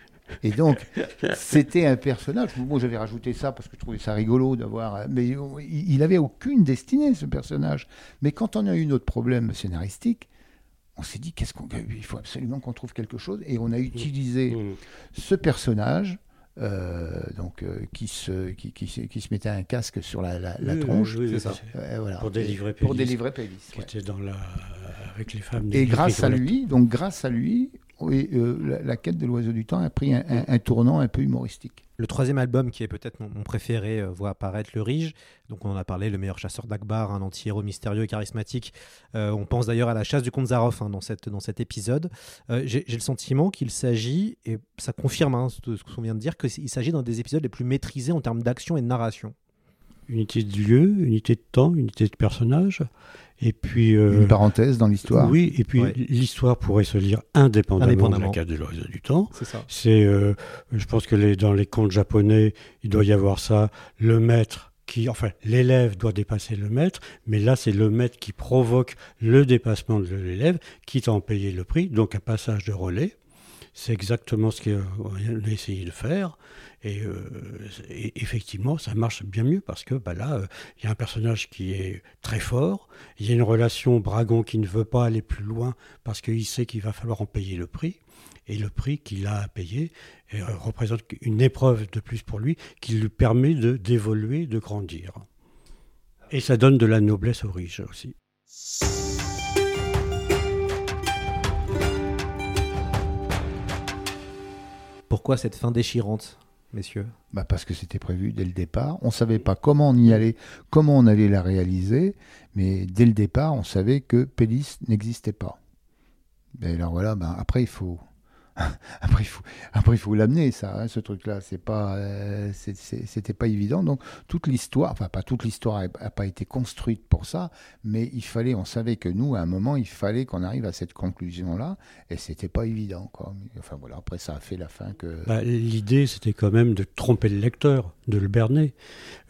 Et donc, c'était un personnage. Moi, j'avais rajouté ça parce que je trouvais ça rigolo d'avoir. Mais euh, il il avait aucune destinée, ce personnage. Mais quand on a eu notre problème scénaristique, on s'est dit qu'est-ce qu'on il faut absolument qu'on trouve quelque chose et on a utilisé Mm. ce personnage euh, donc euh, qui se qui, qui, qui se mettait un casque sur la, la, la tronche oui, oui, ça. Euh, voilà. Pour délivrer pour Pélis. délivrer Pélis, Qui ouais. était dans la, avec les femmes. et grâce à lui donc grâce à lui oui, euh, la, la quête de l'oiseau du temps a pris un, un- un tournant un peu humoristique Le troisième album, qui est peut-être mon, mon préféré, euh, voit apparaître le Rige. Donc, on en a parlé, le meilleur chasseur d'Akbar, un anti-héros mystérieux et charismatique. Euh, on pense d'ailleurs à la chasse du comte Zaroff hein, dans, cette, dans cet épisode. Euh, J'ai j'ai le sentiment qu'il s'agit, et ça confirme hein, ce, ce qu'on vient de dire, qu'il s'agit d'un des épisodes les plus maîtrisés en termes d'action et de narration. Unité de lieu, unité de temps, unité de personnage. Et puis. euh, une parenthèse dans l'histoire Oui, et puis Ouais. l'histoire pourrait se lire indépendamment, Indépendamment. de la carte de l'oiseau du temps. C'est ça. C'est, euh, je pense que les, dans les contes japonais, il doit y avoir ça. Le maître qui, enfin, l'élève doit dépasser le maître, mais là, c'est le maître qui provoque le dépassement de l'élève, quitte à en payer le prix. Donc, un passage de relais. C'est exactement ce qu'on a essayé de faire. Et, euh, et effectivement, ça marche bien mieux parce que bah là, euh, il y a un personnage qui est très fort. Il y a une relation Bragon qui ne veut pas aller plus loin parce qu'il sait qu'il va falloir en payer le prix. Et le prix qu'il a à payer euh, représente une épreuve de plus pour lui qui lui permet de d'évoluer, de grandir. Et ça donne de la noblesse au riche aussi. Pourquoi cette fin déchirante, messieurs? Bah parce que c'était prévu dès le départ. On ne savait pas comment on y allait, comment on allait la réaliser, mais dès le départ, on savait que Pélis n'existait pas. Et alors voilà, ben après il faut, après, il faut, après, il faut l'amener, ça, hein, ce truc-là. C'est pas, euh, c'était pas évident. Donc, toute l'histoire, enfin, pas toute l'histoire n'a pas été construite pour ça, mais il fallait, on savait que nous, à un moment, il fallait qu'on arrive à cette conclusion-là, et c'était pas évident, quoi. Enfin, voilà, après, ça a fait la fin que. Bah, l'idée, c'était quand même de tromper le lecteur, de le berner.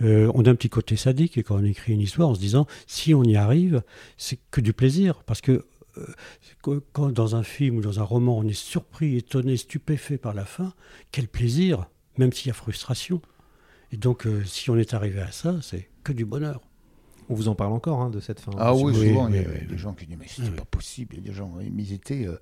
Euh, on a un petit côté sadique, et quand on écrit une histoire en se disant, si on y arrive, c'est que du plaisir, parce que quand dans un film ou dans un roman on est surpris, étonné, stupéfait par la fin, quel plaisir, même s'il y a frustration. Et donc euh, si on est arrivé à ça, c'est que du bonheur. On vous en parle encore hein, de cette fin. Ah oui, souvent, il y a des gens qui disent mais c'est pas possible. Il y a des gens, mais ils étaient euh,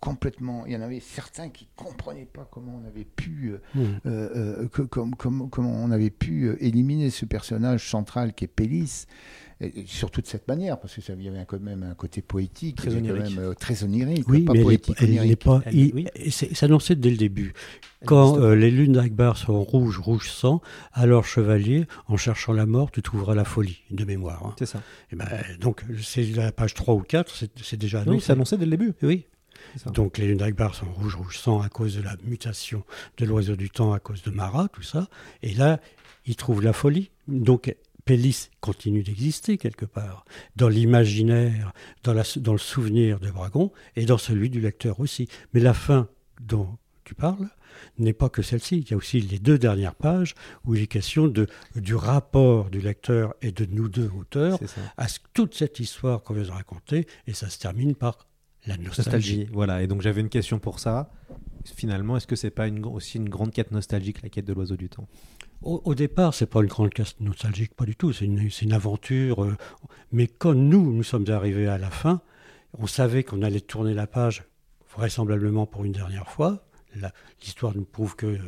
complètement. Il y en avait certains qui comprenaient pas comment on avait pu, mmh. comment on avait pu éliminer ce personnage central qui est Pélis surtout de cette manière, parce ça y avait quand même un côté poétique, très onirique. Quand même, euh, très onirique oui, pas mais poétique, elle n'est pas. C'est annoncé dès le début. Quand euh, les lunes d'Akbar sont rouges, rouge sang, alors chevalier, en cherchant la mort, tu trouveras la folie de mémoire. Hein. C'est ça. Et ben, donc c'est la page 3 ou 4, c'est déjà annoncé. Oui, c'est annoncé dès le début. Oui. Donc les lunes d'Akbar sont rouge, rouge sang à cause de la mutation de l'oiseau du temps, à cause de Marat, tout ça. Et là, ils trouvent la folie. Donc Pélis continue d'exister quelque part, dans l'imaginaire, dans, dans, le souvenir de Bragon et dans celui du lecteur aussi. Mais la fin dont tu parles n'est pas que celle-ci. Il y a aussi les deux dernières pages où il est question de, du rapport du lecteur et de nous deux auteurs à toute cette histoire qu'on vient de raconter et ça se termine par la nostalgie. Voilà, et donc j'avais une question pour ça. Finalement, est-ce que c'est pas une, aussi une grande quête nostalgique, la quête de l'oiseau du temps? Au, au, départ, c'est pas une grande casse nostalgique, pas du tout. C'est une, aventure. Euh, mais quand nous, nous sommes arrivés à la fin, on savait qu'on allait tourner la page, vraisemblablement pour une dernière fois. L'histoire nous prouve que euh,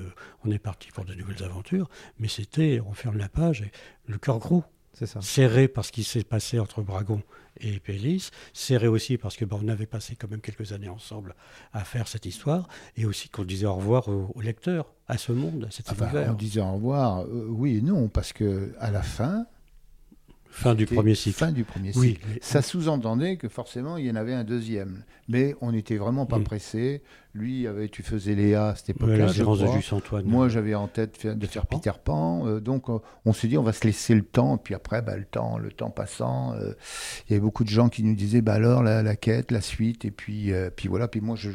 on est parti pour de nouvelles aventures, mais c'était, on ferme la page et le cœur gros. C'est ça. Serré parce qu'il s'est passé entre Bragon et Pélis, serré aussi parce que bon, on avait passé quand même quelques années ensemble à faire cette histoire, et aussi qu'on disait au revoir au, lecteur, à ce monde, à cet univers. On disait au revoir, euh, oui et non, parce que à la fin, Fin du premier cycle. Fin du premier cycle. Ça sous-entendait que forcément il y en avait un deuxième. Mais on n'était vraiment pas mm. pressé. Lui, avait, tu faisais Léa à cette époque-là. de Antoine. Moi, j'avais en tête de faire Peter Pan. Euh, donc, euh, on s'est dit, on va se laisser le temps. Puis après, bah, le temps, le temps passant, euh, il y avait beaucoup de gens qui nous disaient, bah alors la, la quête, la suite, et puis, puis voilà. Puis moi, je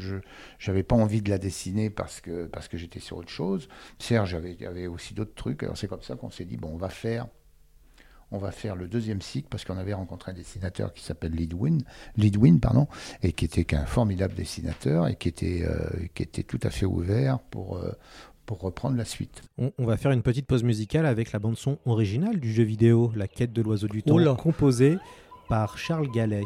n'avais pas envie de la dessiner parce que parce que j'étais sur autre chose. Serge avait, avait aussi d'autres trucs. Alors c'est comme ça qu'on s'est dit, bon, on va faire on va faire le deuxième cycle parce qu'on avait rencontré un dessinateur qui s'appelle Lidwin, Lidwin pardon, et qui était qu'un formidable dessinateur et qui était, euh, qui était tout à fait ouvert pour, euh, pour reprendre la suite. On, va faire une petite pause musicale avec la bande son originale du jeu vidéo La quête de l'oiseau du temps, composée par Charles Gallet.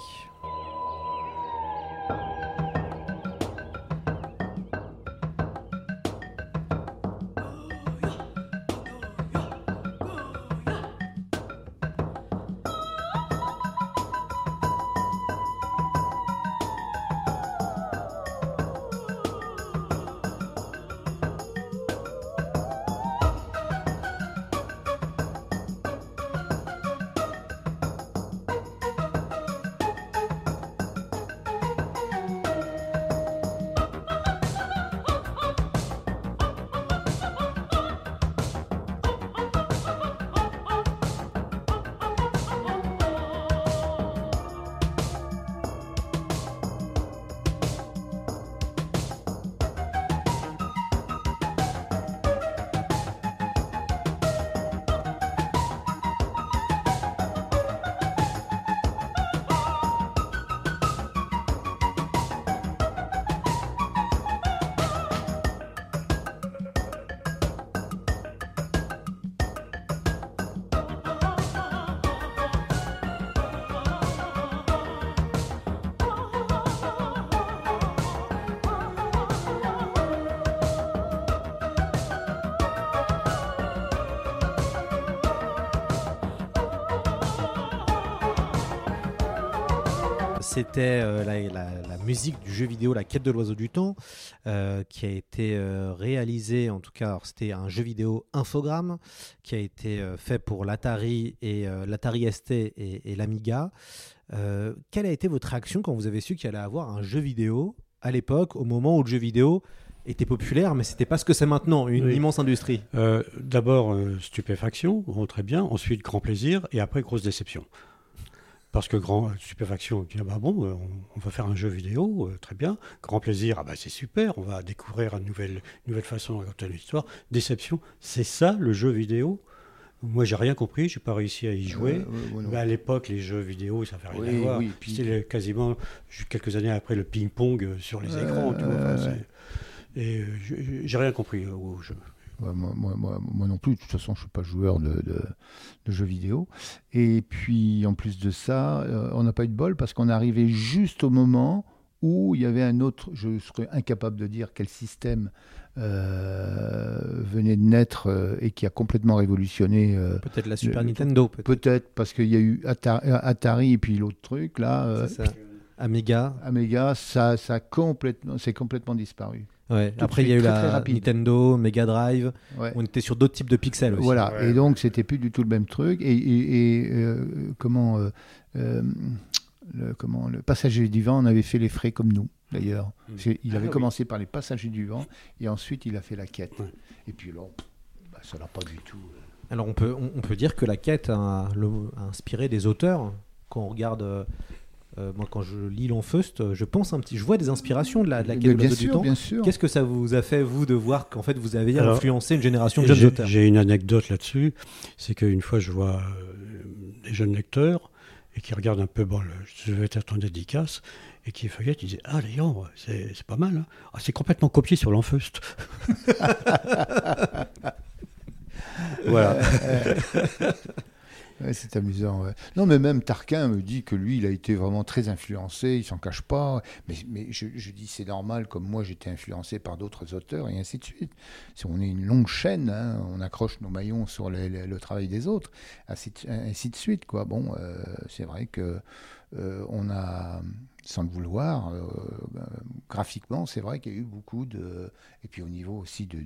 C'était euh, la, la- la musique du jeu vidéo La quête de l'oiseau du temps, euh, qui a été euh, réalisé, en tout cas, c'était un jeu vidéo infogramme qui a été fait pour l'Atari et l'Atari ST et, et l'Amiga. Quelle a été votre réaction quand vous avez su qu'il allait avoir un jeu vidéo à l'époque, au moment où le jeu vidéo était populaire, mais c'était pas ce que c'est maintenant, une Oui. immense industrie? Euh, D'abord, euh, stupéfaction, bon, très bien. Ensuite, grand plaisir. Et après, grosse déception. Parce que grand stupéfaction, on dit, ah bah bon, euh, on, on va faire un jeu vidéo, euh, très bien. Grand plaisir, ah bah c'est super, on va découvrir une nouvelle, une nouvelle façon de raconter l'histoire. Déception, c'est ça le jeu vidéo? Moi, j'ai rien compris, j'ai pas réussi à y jouer. Euh, ouais, ouais, non. Bah, à l'époque, les jeux vidéo, ça fait rien Oui, à voir. oui, puis- C'était quasiment quelques années après le ping-pong euh, sur les écrans. tu enfin, Et euh, j'ai rien compris euh, au jeu. Moi, moi, moi- moi non plus, de toute façon, je ne suis pas joueur de, de- de jeux vidéo. Et puis, en plus de ça, euh, on n'a pas eu de bol parce qu'on est arrivé juste au moment où il y avait un autre, je serais incapable de dire quel système euh, venait de naître euh, et qui a complètement révolutionné. euh, Peut-être la Super Nintendo, peut-être. Peut-être, parce qu'il y a eu Atari, Atari et puis l'autre truc, là, ça. Amiga. Amiga, ça, ça complètement, c'est complètement disparu. Ouais. Après, il y a eu très, la. Nintendo, Mega Drive. Ouais. On était sur d'autres types de pixels aussi. Voilà, Ouais. et donc c'était plus du tout le même truc. Et, et- et, euh, comment, euh, euh, le, comment le passager du vent en avait fait les frais comme nous, d'ailleurs. Mm. Il Ah, avait oui. commencé par les passagers du vent et ensuite il a fait la quête. Ouais. Et puis là, bah, ça l'a pas du tout. Alors on peut, on, on peut dire que la quête a, le- a inspiré des auteurs. Quand on regarde, euh, moi quand je lis l'Enfeust, euh, je pense un petit, je vois des inspirations de la, de la quête Mais de l'oiseau du sûr, temps. bien sûr. Qu'est-ce que ça vous a fait vous de voir qu'en fait vous avez Alors, influencé une génération de jeunes J'ai- auteurs? J'ai une anecdote là-dessus, c'est qu'une fois je vois euh, des jeunes lecteurs et qui regardent un peu, bon, le, je vais être en dédicace, et qui feuillettent, ils disent Ah, Léon, c'est c'est pas mal, hein. Ah, c'est complètement copié sur l'Enfeust. voilà. C'est amusant. Non, mais même Tarquin me dit que lui, il a été vraiment très influencé, il s'en cache pas. Mais, je, dis, c'est normal, comme moi, j'étais influencé par d'autres auteurs, et ainsi de suite. Si on est une longue chaîne, hein, on accroche nos maillons sur le travail des autres, ainsi de, de suite. Quoi. Bon, euh, c'est vrai que euh, on a, sans le vouloir, euh, euh, graphiquement, c'est vrai qu'il y a eu beaucoup de. Et puis au niveau aussi de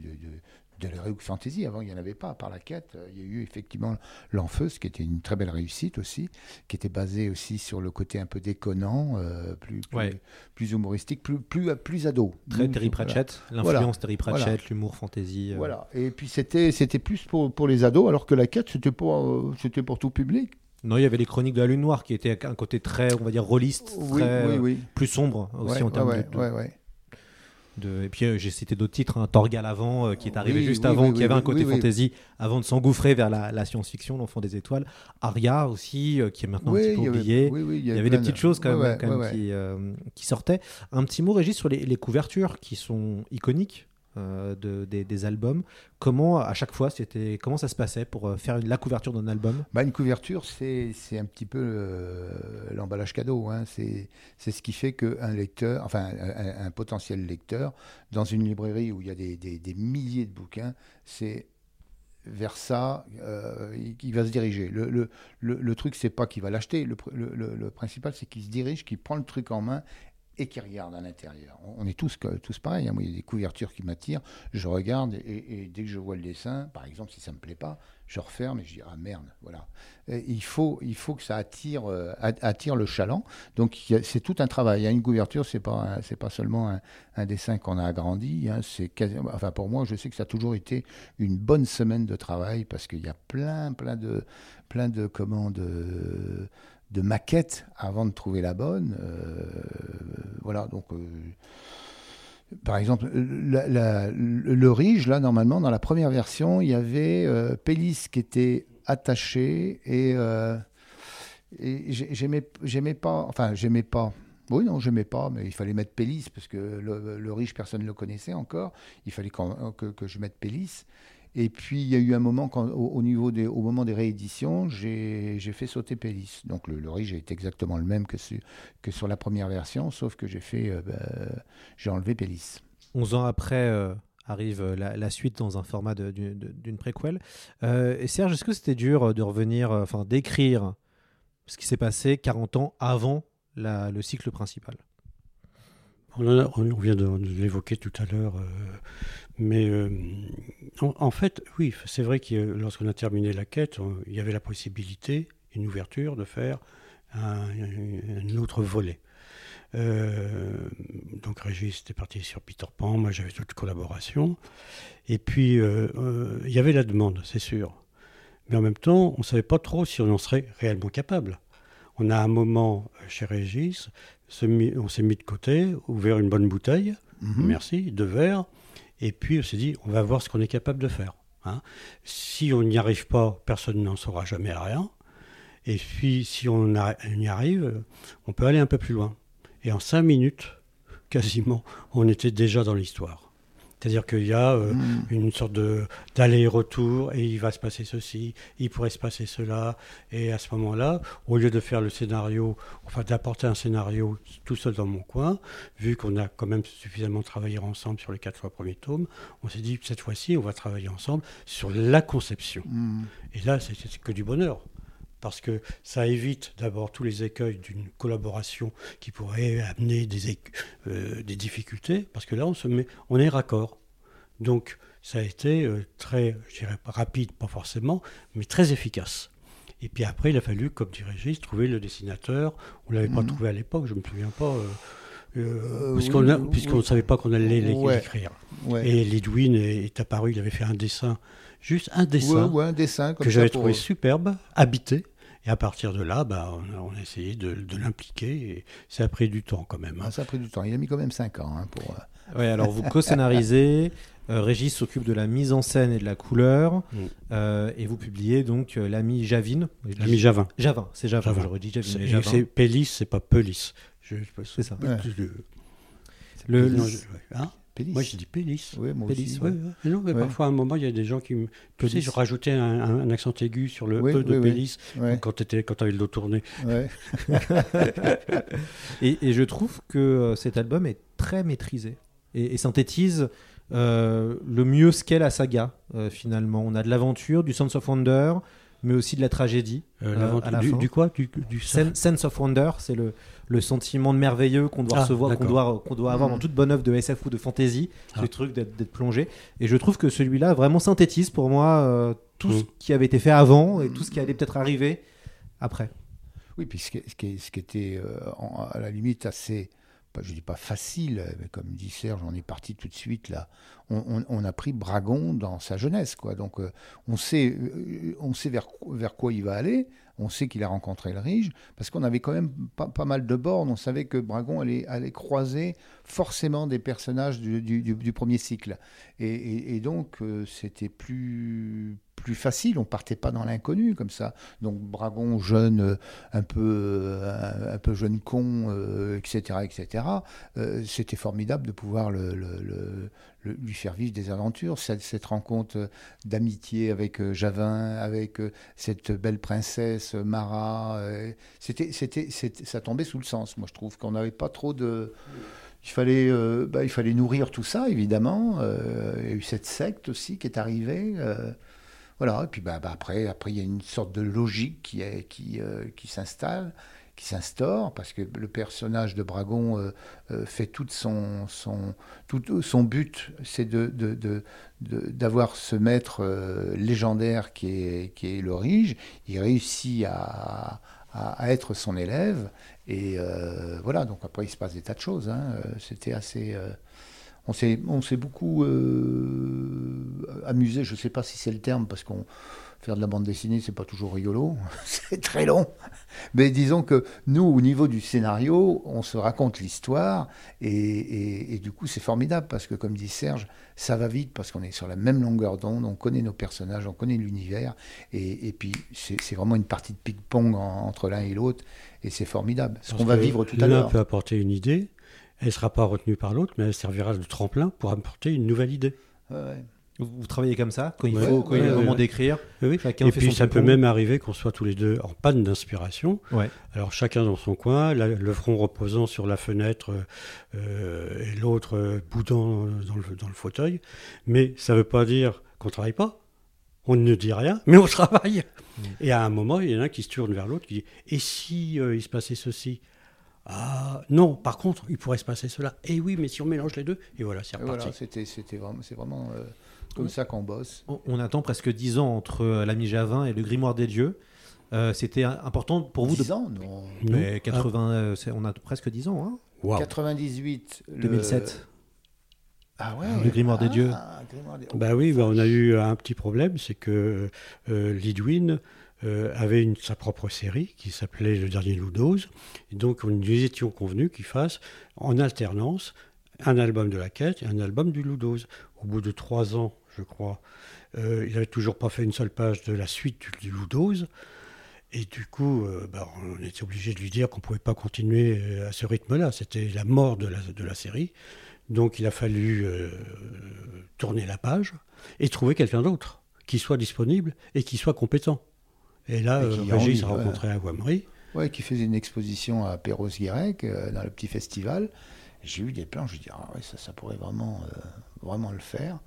de l'heroic fantasy, avant il n'y en avait pas, par la quête, il y a eu effectivement l'Enfeuse, qui était une très belle réussite aussi, qui était basée aussi sur le côté un peu déconnant, euh, plus, plus, Ouais. plus humoristique, plus, plus, plus ado. Très Terry voilà. Pratchett, Voilà. l'influence Terry Pratchett, Voilà. l'humour fantasy. euh, Voilà. Et puis c'était plus pour, pour les ados, alors que la quête, c'était pour, euh, pour tout public. Non, il y avait les chroniques de la Lune Noire qui étaient un côté très, on va dire, rôliste, Oui, très, oui, euh, oui. plus sombre aussi Ouais, en termes ouais, de, de- ouais, ouais. De- Et puis euh, j'ai cité d'autres titres, hein, Torgal avant, euh, qui est arrivé Oui, juste oui, avant, oui, qui avait un côté fantasy avant de s'engouffrer vers la, la science-fiction, l'enfant des étoiles. Aria aussi, euh, qui est maintenant un petit peu avait- oublié. il y avait des de- petites choses quand même, Ouais, ouais, quand même ouais, ouais. Qui, qui sortaient. Un petit mot, Régis, sur les, les couvertures qui sont iconiques. Euh, de, des, albums. Comment à chaque fois c'était comment ça se passait pour euh, faire la couverture d'un album? Bah, une couverture, c'est un petit peu l'emballage cadeau. hein. C'est ce qui fait qu'un lecteur, enfin un, potentiel lecteur, dans une librairie où il y a des, des- milliers de bouquins, c'est vers ça euh, va se diriger. Le, le, le, le truc, c'est pas qu'il va l'acheter. Le principal, c'est qu'il se dirige, qu'il prend le truc en main et qui regarde à l'intérieur. On est tous, tous pareils. hein. Il y a des couvertures qui m'attirent. Je regarde et, dès que je vois le dessin, par exemple, si ça me plaît pas, je referme et je dis ah merde, voilà. Il faut, il faut que ça attire, euh, at- attire le chaland. Donc c'est tout un travail. Il y a une couverture, c'est pas, un- c'est pas seulement un, un dessin qu'on a agrandi. hein. enfin pour moi, je sais que ça a toujours été une bonne semaine de travail parce qu'il y a plein, plein de, plein de comment de maquettes avant de trouver la bonne. Euh, voilà, donc euh, par exemple, le Rige, là, normalement, dans la première version, il y avait euh, qui était attaché et, euh, et j'ai- j'aimais pas, enfin, j'aimais pas. Oui, non, j'aimais pas, mais il fallait mettre Pélis parce que le, le Rige, personne ne le connaissait encore. Il fallait que je mette Pélis. Et puis, il y a eu un moment, quand, au, au niveau des, au moment des rééditions, j'ai j'ai fait sauter Pélis. Donc, le, le Rige est exactement le même que, su- que sur la première version, sauf que j'ai fait, euh, bah, j'ai enlevé Pélis. 11 ans après euh, arrive euh, la, la suite dans un format d'une préquelle. Euh, et Serge, est-ce que c'était dur de revenir, euh, enfin d'écrire ce qui s'est passé 40 ans avant la- le cycle principal? On, en a- on vient de, de l'évoquer tout à l'heure, euh, mais euh, en, en fait, oui, c'est vrai que euh, lorsqu'on a terminé la quête, on- il y avait la possibilité, une ouverture, de faire un, un autre volet. Euh, donc Régis était parti sur Peter Pan, moi j'avais toute collaboration, et puis euh, il y avait la demande, c'est sûr, mais en même temps, on ne savait pas trop si on en serait réellement capable. On a un moment chez Régis, on s'est mis de côté, ouvert une bonne bouteille, Mhm. merci, deux verres, et puis on s'est dit, on va voir ce qu'on est capable de faire. hein. Si on n'y arrive pas, personne n'en saura jamais rien. Et puis, si on, y arrive, on peut aller un peu plus loin. Et en cinq minutes, quasiment, on était déjà dans l'histoire. C'est-à-dire qu'il y a euh, Mhm. une sorte de d'aller-retour et il va se passer ceci, il pourrait se passer cela. Et à ce moment-là, au lieu de faire le scénario, enfin d'apporter un scénario tout seul dans mon coin, vu qu'on a quand même suffisamment travaillé ensemble sur les quatre fois premiers tomes, on s'est dit cette fois-ci, on va travailler ensemble sur la conception. Mhm. Et là, c'est c'est que du bonheur. Parce que ça évite d'abord tous les écueils d'une collaboration qui pourrait amener des, euh, des difficultés, parce que là, on, se met, on est raccord. Donc, ça a été euh, très, je dirais rapide, pas forcément, mais très efficace. Et puis après, il a fallu, comme dit Régis, trouver le dessinateur. On ne l'avait pas Mhm. trouvé à l'époque, je ne me souviens pas, euh, puisqu'on oui, oui, ne savait pas qu'on allait l'écrire. Ouais. Et Lidwin est, est apparu, il avait fait un dessin, juste un dessin Ouais, ouais, un dessin comme que j'avais trouvé superbe, habité. Et à partir de là, bah, on, a, on a essayé de, de l'impliquer. Et ça a pris du temps quand même. hein. Ah, ça a pris du temps. Il a mis quand même 5 ans hein, pour. euh, Ouais, alors vous co-scénarisez, euh, Régis s'occupe de la mise en scène et de la couleur, Mm. euh, et vous publiez donc euh, l'ami Javin. L'ami Javin. Javin, c'est Javin, Javin. j'aurais dit Javin, C'est- Javin. Pélis, c'est pas Pelis. Je- je- C'est ça. Ouais. Le- Le- non, le- je- ouais. Hein? Pélis. Moi, je dis Pélis. Oui, moi Pélis, aussi. Ouais, non, mais Ouais. parfois, à un moment, il y a des gens qui me. Tu sais, je rajoutais un, un- un accent aigu sur le Oui, E de oui, oui. Pélis quand tu quand avais le dos tourné. ouais. Et, et je trouve que euh, cet album est très maîtrisé et, et synthétise euh, le mieux ce qu'est la saga, euh, finalement. On a de l'aventure, du Sense of Wonder, mais aussi de la tragédie. Euh, euh, l'aventure- à la du, fin. du quoi Du, du Sen- Sense of Wonder, c'est le, le sentiment de merveilleux qu'on doit Ah, recevoir, qu'on doit, qu'on doit avoir Mhm. dans toute bonne œuvre de SF ou de fantasy, Ah. le truc d'être plongé. Et je trouve que celui-là vraiment synthétise pour moi euh, tout ce qui avait été fait avant et tout ce qui allait peut-être arriver après. Oui, puis ce qui, ce qui- ce qui était euh, en- à la limite assez, je dis pas facile, mais comme dit Serge, on est parti tout de suite là. On, a pris Bragon dans sa jeunesse, quoi. Donc euh, on sait, euh, on sait vers, vers quoi il va aller. On sait qu'il a rencontré le Rige, parce qu'on avait quand même pas, pas mal de bornes. On savait que Bragon allait, allait croiser forcément des personnages du, du- premier cycle. Et donc, euh, c'était plus, plus facile. On partait pas dans l'inconnu comme ça. Donc, Bragon, jeune, euh, un peu, euh, un, peu jeune con, etc., etc., euh, c'était formidable de pouvoir lui faire vivre des aventures. Cette, rencontre d'amitié avec Javin, avec cette belle princesse Mara, c'était, c'était, ça tombait sous le sens. Moi, je trouve qu'on n'avait pas trop de. Il fallait, bah, il fallait nourrir tout ça, évidemment. Il y a eu cette secte aussi qui est arrivée. Voilà. Et puis bah, bah, après, après, il y a une sorte de logique qui, qui, euh, qui s'installe, qui s'instaure, parce que le personnage de Bragon euh, euh, fait tout son, son, tout son but, c'est de, de, de- d'avoir ce maître légendaire qui est, qui est le Rige. Il réussit à, à, être son élève. Et voilà, donc après, il se passe des tas de choses. hein. C'était assez. On s'est, on s'est beaucoup euh, amusé, je ne sais pas si c'est le terme, parce qu'on faire de la bande dessinée, c'est pas toujours rigolo, c'est très long. Mais disons que nous, au niveau du scénario, on se raconte l'histoire, et, et- et du coup, c'est formidable, parce que comme dit Serge, ça va vite, parce qu'on est sur la même longueur d'onde, on connaît nos personnages, on connaît l'univers, et, et puis c'est, vraiment une partie de ping-pong en- entre l'un et l'autre, et c'est formidable. Ce qu'on va vivre tout à L'un l'heure. peut apporter une idée, elle ne sera pas retenue par l'autre, mais elle servira de tremplin pour apporter une nouvelle idée. Ouais, ouais. Vous, travaillez comme ça quand il Ouais, faut, quand il y a ouais, le moment ouais. d'écrire. Oui, oui. Chacun Et fait puis son ça peut même arriver qu'on soit tous les deux en panne d'inspiration. Ouais. Alors chacun dans son coin, la- le front reposant sur la fenêtre euh, et l'autre euh, boudant dans le, dans le fauteuil. Mais ça ne veut pas dire qu'on ne travaille pas. On ne dit rien, mais on travaille. Et à un moment, il y en a un qui se tourne vers l'autre, qui dit Et si euh, il se passait ceci? Ah non, par contre, il pourrait se passer cela. Et oui, mais si on mélange les deux, et voilà, c'est reparti. voilà, c'était, c'était vraiment, c'est vraiment euh, comme ça qu'on bosse. On, on attend presque 10 ans entre euh, l'ami Javin et le Grimoire des Dieux. Euh, C'était important pour vous 10 de. ans, non. Mais 80, euh, c'est- on a presque 10 ans. Hein Waouh. 98. le- 2007. Ah ouais. Le Grimoire des Dieux. Ah, Grimoire des- Bah oui, bah, on a eu un petit problème, c'est que euh, Lidwin euh, avait sa propre série qui s'appelait Le Dernier Loup donc nous étions convenus qu'il fasse en alternance un album de la quête et un album du Loup. Au bout de trois ans, je crois, euh, il n'avait toujours pas fait une seule page de la suite du, du. Et du coup, euh, bah, on était obligé de lui dire qu'on ne pouvait pas continuer à ce rythme-là. C'était la mort de la, série. Donc il a fallu tourner la page et trouver quelqu'un d'autre qui soit disponible et qui soit compétent. Et là, Et euh, Régis a rencontré Aguamery. Ouais, qui faisait une exposition à Perros-Guirec, euh, dans le petit festival. J'ai eu des plans, je dis, ah ouais, ça, ça pourrait vraiment, euh, vraiment le faire.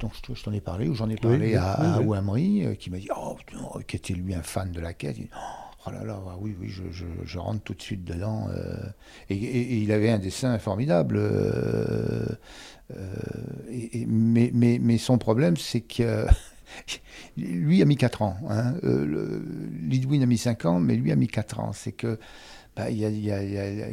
Donc je, je t'en ai parlé, ou j'en ai parlé oui, à, oui, à. Ouamri, qui m'a dit, oh, putain, qui était lui un fan de la quête? Il dit, oh là là, ouais, oui, oui, je, je- je rentre tout de suite dedans. et, et- et il avait un dessin formidable. et- mais, mais, mais son problème, c'est que lui a mis 4 ans. Hein. Euh, Lidwin a mis 5 ans, mais lui a mis 4 ans. C'est que bah,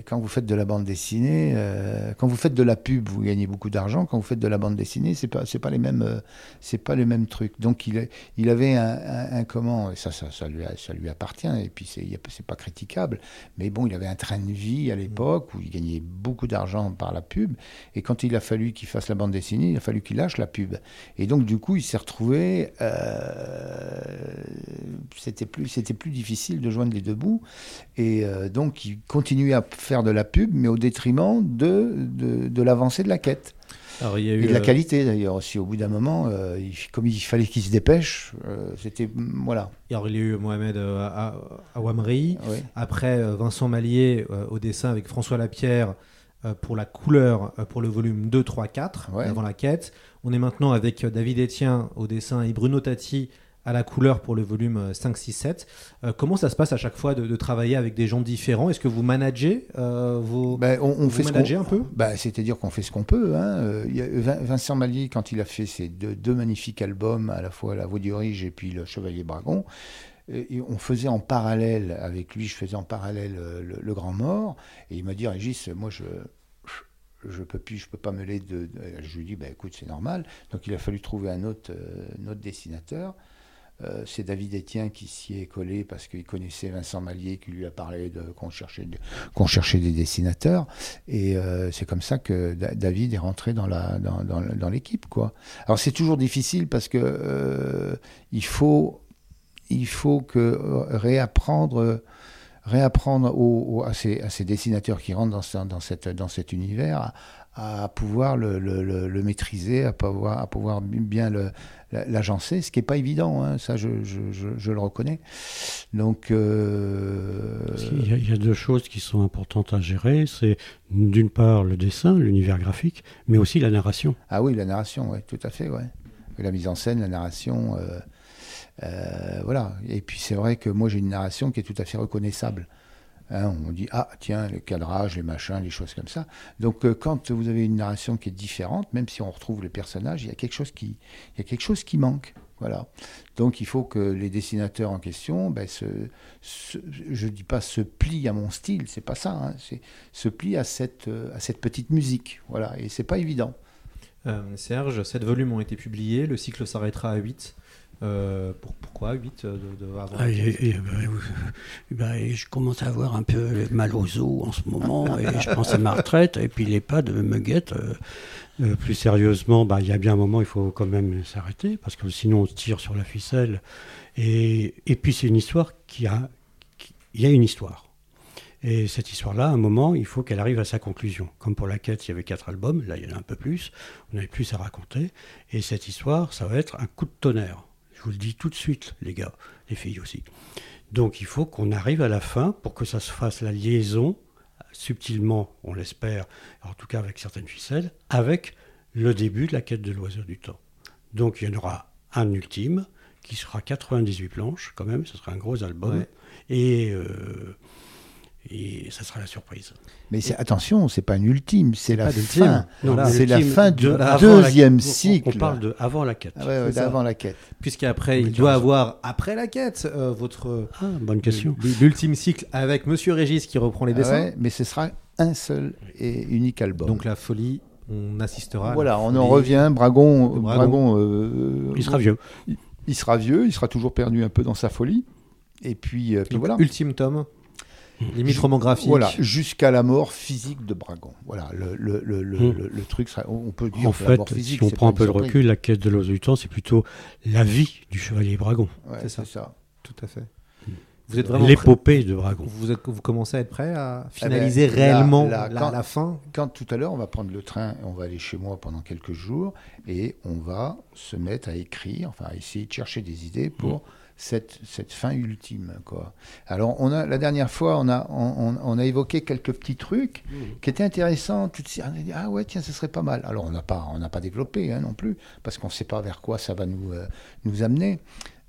quand vous faites de la bande dessinée, euh, quand vous faites de la pub, vous gagnez beaucoup d'argent. Quand vous faites de la bande dessinée, c'est pas c'est pas les mêmes euh, c'est pas les mêmes trucs. Donc il, il avait un, comment et ça, ça ça lui ça lui appartient et puis c'est c'est pas critiquable. Mais bon, il avait un train de vie à l'époque où il gagnait beaucoup d'argent par la pub et quand il a fallu qu'il fasse la bande dessinée, il a fallu qu'il lâche la pub. Et donc du coup, il s'est retrouvé euh, c'était plus c'était plus difficile de joindre les deux bouts et euh, donc il continuait à faire de la pub mais au détriment de de, de l'avancée de la quête. Alors, il y a Et de la euh, qualité d'ailleurs aussi. Au bout d'un moment, euh, il- comme il fallait qu'il se dépêche, euh, c'était voilà. alors, il y a eu Mohamed euh, à- à Ouamri. Oui. Après, Vincent Mallier au dessin avec François Lapierre pour la couleur pour le volume 2, 3, 4, Ouais. avant la quête. On est maintenant avec David Etienne au dessin et Bruno Tati à la couleur pour le volume euh, 5, 6, 7. Euh, comment ça se passe à chaque fois de, de travailler avec des gens différents? Est-ce que vous managez euh, vos... Ben, on, on vous fait ce managez un peu? Ben, C'est-à-dire qu'on fait ce qu'on peut. hein. Euh, il y a Vin- Vincent Mallier, quand il a fait ses deux, deux magnifiques albums, à la fois La Voix du Rige et puis Le Chevalier Bragon, euh, et on faisait en parallèle avec lui, je faisais en parallèle le, le Grand Mort, et il m'a dit Régis, moi je je peux plus, je peux pas me de, de- Je lui ai dit, bah, écoute, c'est normal. Donc il a fallu trouver un autre, euh, un autre dessinateur. Euh, c'est David Etienne qui s'y est collé parce qu'il connaissait Vincent Mallier qui lui a parlé de qu'on cherchait, qu'on cherchait des dessinateurs. Et euh, c'est comme ça que Da- David est rentré dans la dans, dans, l'équipe quoi. Alors c'est toujours difficile parce que euh, il faut il faut que réapprendre réapprendre à, ces, dessinateurs qui rentrent dans, ce- dans, cette, dans cet univers à, pouvoir le, le- le- maîtriser, à pouvoir, à pouvoir bien le- l'agencer, ce qui n'est pas évident, hein, ça je, je- je- je le reconnais. Donc, euh, y, a, il y a deux choses qui sont importantes à gérer. C'est d'une part le dessin, l'univers graphique, mais aussi la narration. ah oui, la narration, ouais, tout à fait, ouais. La mise en scène, la narration, euh, euh, voilà. Et puis c'est vrai que moi j'ai une narration qui est tout à fait reconnaissable. Hein, on dit ah tiens le cadrage, les machins, les choses comme ça. Donc euh, quand vous avez une narration qui est différente, même si on retrouve les personnages, il y a quelque chose qui, il y a quelque chose qui manque. Voilà. Donc il faut que les dessinateurs en question, ben, je dis pas se plient à mon style, c'est pas ça. hein, c'est se plient à cette, euh, à cette petite musique. Voilà. Et c'est pas évident. Euh, Serge, 7 volumes ont été publiés, le cycle s'arrêtera à 8. Euh, pour- pourquoi 8 de, de- avant Ah, et- quête et, euh, bah, et je commence à avoir un peu mal aux os en ce moment et je pense à ma retraite et puis les pas de me guettent. euh, euh, plus sérieusement, bah, il y a bien un moment, il faut quand même s'arrêter parce que sinon on se tire sur la ficelle. Et, et puis c'est une histoire qui a, qui- y a une histoire. Et cette histoire-là, à un moment, il faut qu'elle arrive à sa conclusion. Comme pour la quête, il y avait quatre albums, là il y en a un peu plus, on avait plus à raconter. Et cette histoire, ça va être un coup de tonnerre. Vous le dis tout de suite, les gars, les filles aussi. Donc il faut qu'on arrive à la fin pour que ça se fasse la liaison, subtilement, on l'espère, en tout cas avec certaines ficelles, avec le début de la quête de l'oiseau du temps. Donc il y en aura un ultime qui sera 98 planches quand même, ce sera un gros album. Ouais. Et, euh, et ça sera la surprise. Mais c'est- attention, c'est pas une ultime, c'est la fin. Non, Voilà. c'est la fin du de- avant la- deuxième on- cycle. On parle de avant la quête. Ah ouais, d'avant la quête. Puisqu'après, il doit avoir, après la quête, euh, votre. Ah, bonne question. L'ultime cycle avec Monsieur Régis qui reprend les Ah dessins. ouais, mais ce sera un seul et unique album. Donc la folie, on assistera. voilà, on en revient. Bragon, de Bragon. Bragon, euh, Il sera vieux. il sera vieux, il sera toujours perdu un peu dans sa folie. Et puis, euh, puis voilà. Ultime tome, limite roman graphique. Voilà, jusqu'à la mort physique de Bragon. Voilà, le, le, le, le, Hmm. le- le truc sera, on peut dire En que la fait, mort physique. si on prend un peu de recul, la quête de l'oiseau du temps, c'est plutôt la vie du chevalier Bragon. Ouais, C'est ça. ça. Tout à fait. Vous êtes vraiment prêt- L'épopée de Bragon. vous, êtes, vous commencez à être prêt à Eh ben, finaliser là- réellement la, quand- la fin Quand tout à l'heure, on va prendre le train, on va aller chez moi pendant quelques jours et on va se mettre à écrire, enfin à essayer de chercher des idées pour Mm. Cette, cette fin ultime. Quoi. Alors, on a, la dernière fois, on a, on, a évoqué quelques petits trucs Mm. qui étaient intéressants. Tout de suite, on a dit, ah ouais, tiens, ce serait pas mal. Alors, on n'a pas, on pas développé hein, non plus, parce qu'on ne sait pas vers quoi ça va nous, euh, nous amener.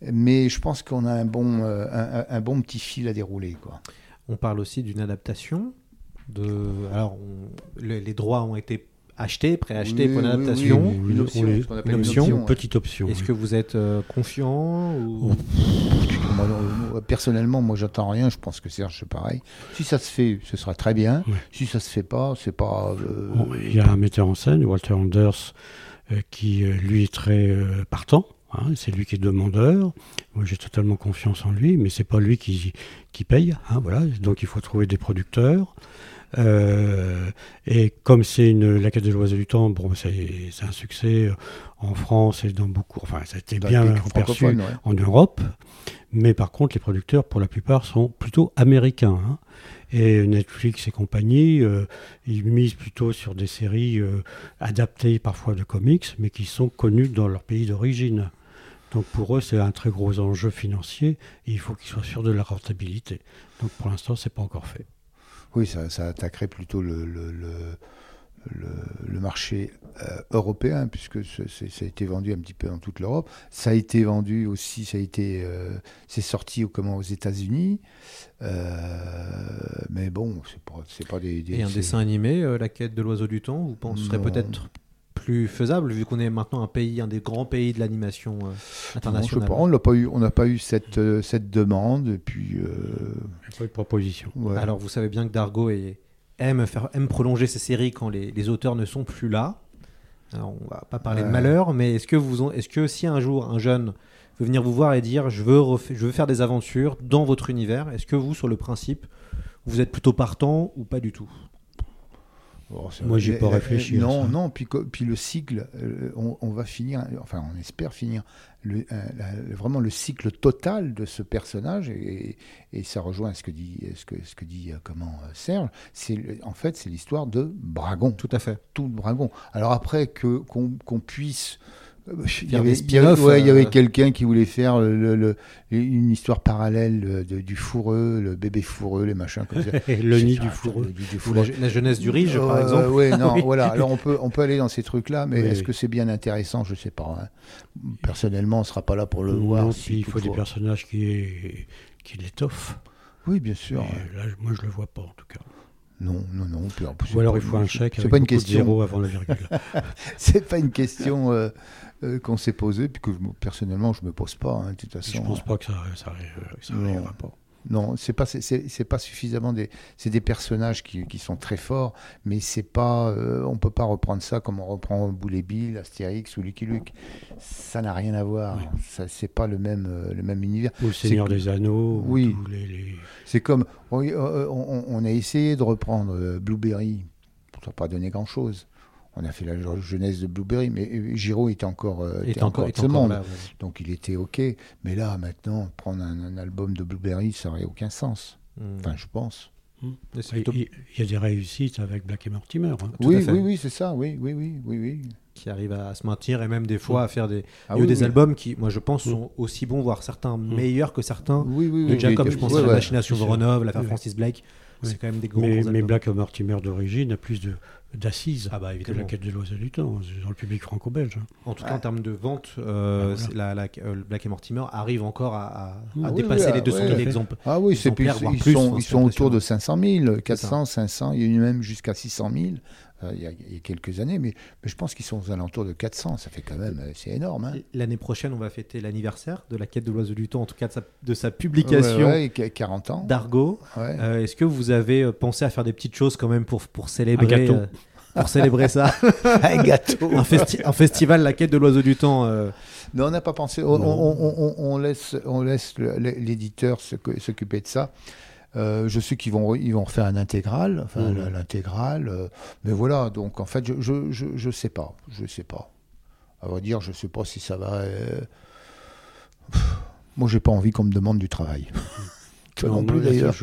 Mais je pense qu'on a un bon, euh, un, bon petit fil à dérouler. Quoi. On parle aussi d'une adaptation. De... Alors, on- les droits ont été achetés, préachetés Oui, pour une oui, oui, Une On option, les- une option, option, petite option. Est-ce oui. que vous êtes euh, confiant ou... Moi, non, euh, personnellement, moi, j'attends rien. Je pense que Serge, c'est pareil. Si ça se fait, ce sera très bien. Si ça se fait pas, c'est pas. euh, Bon, Il y a un metteur en scène, Walter Anders, euh, qui lui est très euh, partant. hein, c'est lui qui est demandeur. Moi, j'ai totalement confiance en lui, mais c'est pas lui qui, qui paye. hein, voilà. Donc, il faut trouver des producteurs. Euh, et comme c'est une la quête de l'oiseau du temps, bon, c'est un succès euh, en France et dans beaucoup. Enfin, ça a été dans bien perçu ouais. en Europe. Mais par contre, les producteurs, pour la plupart, sont plutôt américains. hein. Et Netflix et compagnie, euh, ils misent plutôt sur des séries euh, adaptées parfois de comics, mais qui sont connues dans leur pays d'origine. Donc pour eux, c'est un très gros enjeu financier et il faut qu'ils soient sûrs de la rentabilité. Donc pour l'instant, c'est pas encore fait. Oui, ça, ça attaquerait plutôt le, le, le, marché euh, européen, puisque ça a été vendu un petit peu dans toute l'Europe. Ça a été vendu aussi, ça a été, euh, c'est sorti au, comment, aux États-Unis. Euh, mais bon, c'est pas, c'est pas des. des- Et un dessin animé, La quête de l'oiseau du temps, vous penserez peut-être plus faisable, vu qu'on est maintenant un pays, un des grands pays de l'animation euh, Non, je sais internationale pas, on n'a pas eu, on n'a pas eu cette, euh, cette demande. Et puis, euh, Il n'y a pas eu de proposition. ouais. Alors vous savez bien que Dargo est- aime, faire, aime prolonger ses séries quand les, les auteurs ne sont plus là. Alors, on va pas parler de malheur, mais est-ce que, vous, est-ce que si un jour un jeune veut venir vous voir et dire je veux, je veux faire des aventures dans votre univers, est-ce que vous, sur le principe, vous êtes plutôt partant ou pas du tout? Bon, c'est- Moi, j'y ai pas réfléchi à Non, ça. non. Puis, puis le cycle, euh, on, on va finir, enfin, on espère finir le, euh, la- vraiment le cycle total de ce personnage, et, et ça rejoint ce que dit, ce que, ce que dit euh, comment euh, Serge. C'est en fait, c'est l'histoire de Bragon, Tout à fait. tout Bragon. Alors après que qu'on puisse euh, il y avait, ouais, euh, quelqu'un qui voulait faire le- le- une histoire parallèle de- du fourreux, le bébé fourreux, les machins comme ça. le nid du fourreux. Ou la, la jeunesse du riche, par Euh, exemple. ouais, non, Oui. voilà. Alors on peut, on peut aller dans ces trucs-là, mais Oui, est-ce oui. que c'est bien intéressant? Je sais pas. hein. Personnellement, on ne sera pas là pour le voir. Non, si puis il faut des personnages qui, qui l'étoffent. Oui, bien sûr. Et Là, moi, je le vois pas en tout cas. Non, non, non. Ou alors il faut un chèque C'est avec pas une de question. avant la virgule. C'est pas une question euh, euh, qu'on s'est posée, puis que je personnellement, je me pose pas. hein, de toute façon. Je pense pas que ça, ça, arri- que ça arrivera pas. Non, c'est pas, c'est- pas suffisamment des, c'est des personnages qui, qui sont très forts, mais c'est pas, euh, on peut pas reprendre ça comme on reprend Boulet Bill, Astérix ou Lucky Luke. Ça n'a rien à voir. Oui. Ça, c'est pas le même, euh, le même univers. Ou le Seigneur des Anneaux. ou Oui. tous les- les- C'est comme, euh, on, on a essayé de reprendre euh, Blueberry, ça n'a pas donné grand chose. On a fait la jeunesse de Blueberry, mais euh, était encore, euh, était encore, encore de est ce encore monde. là, ouais. Donc il était OK. Mais là, maintenant, prendre un, un album de Blueberry, ça n'aurait aucun sens. Mm. Enfin, je pense. Et c'est Il plutôt- il- il y a des réussites avec Black et Mortimer. hein. Oui, oui, oui, c'est ça. Oui, oui, oui, oui, oui. qui arrive à se maintenir et même des fois à faire des, Ah oui, des oui. albums qui, moi je pense, sont aussi bons, voire certains meilleurs que certains Oui, oui, de oui. Jacob. Je pense ouais, à la ouais. Machination sûr. Voronov, l'affaire Oui. Francis Blake. C'est quand même des grands Mais, mais. Black Mortimer d'origine a plus de d'assises Ah bah, que évidemment. la quête de l'oiseau du temps dans le public franco-belge. En tout cas, en termes de vente, euh, Ah, voilà. la, la- euh, Black et Mortimer arrive encore à, à- à Ah oui, dépasser oui, les ah, 200 ouais. 000 exemples. Ah oui, c'est plus, ils, plus, sont, ils sont autour de impressionnant. 500 000, ça. 400, 500, il y a eu même jusqu'à 600 000 euh, il, y a, il y a quelques années, mais, mais je pense qu'ils sont aux alentours de 400, ça fait quand même, euh, c'est énorme. Hein. L'année prochaine, on va fêter l'anniversaire de la quête de l'oiseau du temps, en tout cas de sa, de sa publication Ouais, ouais, qu- 40 ans. d'Argo. Ouais. Euh, Est-ce que vous avez euh, pensé à faire des petites choses quand même pour, pour célébrer Un euh, pour célébrer ça? Un gâteau. un, festi- un festival La quête de l'oiseau du temps euh, Non, on n'a pas pensé. On, on- on- on- on laisse, on laisse l'éditeur s'occu- s'occuper de ça. Euh, je sais qu'ils vont, ils vont refaire un intégral, enfin la- l'intégrale. euh, mais voilà, donc en fait, je, je, je, je sais pas, je sais pas. À vrai dire, je sais pas si ça va. euh, Moi, j'ai pas envie qu'on me demande du travail. Non, non plus d'ailleurs.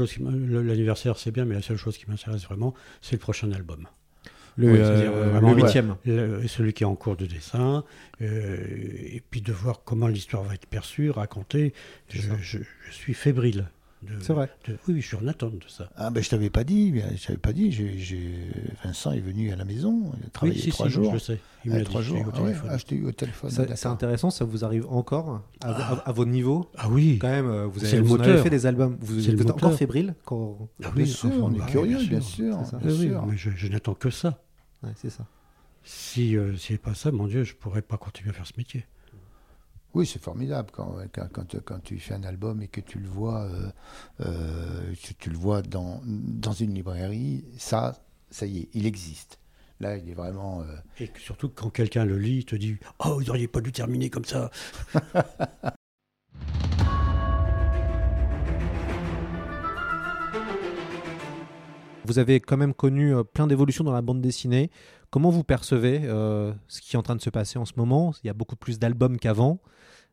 L'anniversaire, c'est bien, mais la seule chose qui m'intéresse vraiment, c'est le prochain album. le Oui, euh, c'est-à-dire, le huitième. Le- celui qui est en cours de dessin, euh, et puis de voir comment l'histoire va être perçue, racontée. Je, ça. je- je suis fébrile. C'est vrai. de- oui, je suis en attente de ça. Ah ben je t'avais pas dit, je t'avais pas dit. Vincent est venu à la maison, il a travaillé oui, si, trois si, jours. je sais. Il Ah, me l'a trois jours. au Ah ouais, téléphone. ah, je t'ai eu au téléphone. C'est intéressant, ça vous arrive encore à, à, à vos niveaux Ah oui, Quand même, euh, vous C'est avez, le vous avez fait des albums. Vous C'est le êtes moteur. encore fébrile quand... Ah Bien oui, sûr, enfin, on est bah, curieux, bien sûr. bien sûr. mais je, je n'attends que ça. Ouais, c'est ça. Si euh, c'est pas ça, mon Dieu, je pourrais pas continuer à faire ce métier. Oui, c'est formidable quand, quand, quand, quand tu fais un album et que tu le vois, euh, euh, tu, tu le vois dans, dans une librairie, ça, ça y est, il existe. Là, il est vraiment. euh, Et que surtout quand quelqu'un le lit, il te dit Oh, vous n'auriez pas dû terminer comme ça. Vous avez quand même connu plein d'évolutions dans la bande dessinée. Comment vous percevez euh, ce qui est en train de se passer en ce moment? Il y a beaucoup plus d'albums qu'avant.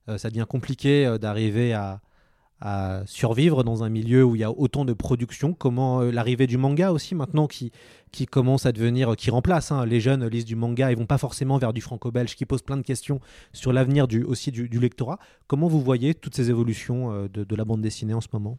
Euh, ça devient compliqué euh, d'arriver à, survivre dans un milieu où il y a autant de production. Comment euh, l'arrivée du manga aussi maintenant qui, commence à devenir, qui remplace hein, les jeunes lisent du manga, ils vont pas forcément vers du franco-belge, qui pose plein de questions sur l'avenir du, aussi du, lectorat. Comment vous voyez toutes ces évolutions de, la bande dessinée en ce moment?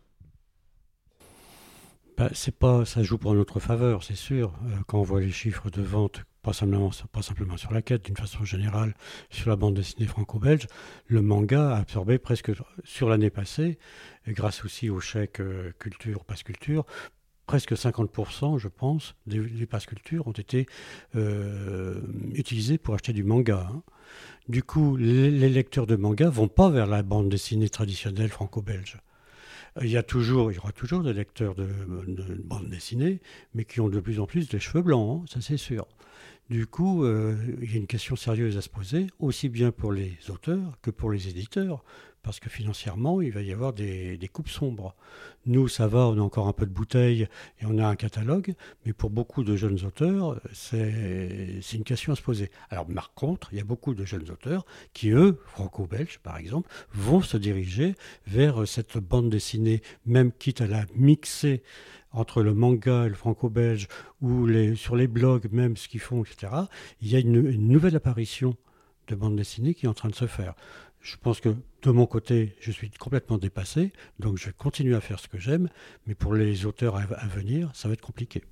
Bah, c'est pas, ça joue pour notre faveur, c'est sûr. Quand on voit les chiffres de vente, pas simplement, pas simplement sur la quête, d'une façon générale, sur la bande dessinée franco-belge, le manga a absorbé presque sur l'année passée, et grâce aussi au chèque euh, culture, passe culture, presque 50%, je pense, des, des passes culture ont été euh, utilisés pour acheter du manga. hein. Du coup, les, lecteurs de manga vont pas vers la bande dessinée traditionnelle franco-belge. Il y a toujours, il y aura toujours des lecteurs de, de bande dessinée, mais qui ont de plus en plus des cheveux blancs, hein, ça c'est sûr. Du coup, euh, il y a une question sérieuse à se poser, aussi bien pour les auteurs que pour les éditeurs, parce que financièrement, il va y avoir des, coupes sombres. Nous, ça va, on a encore un peu de bouteille et on a un catalogue, mais pour beaucoup de jeunes auteurs, c'est c'est une question à se poser. Alors, par contre, il y a beaucoup de jeunes auteurs qui, eux, franco-belges par exemple, vont se diriger vers cette bande dessinée, même quitte à la mixer entre le manga et le franco-belge, ou sur les blogs même, ce qu'ils font, etc., il y a une, nouvelle apparition de bande dessinée qui est en train de se faire. Je pense que de mon côté, je suis complètement dépassé, donc je vais continuer à faire ce que j'aime, mais pour les auteurs à venir, ça va être compliqué.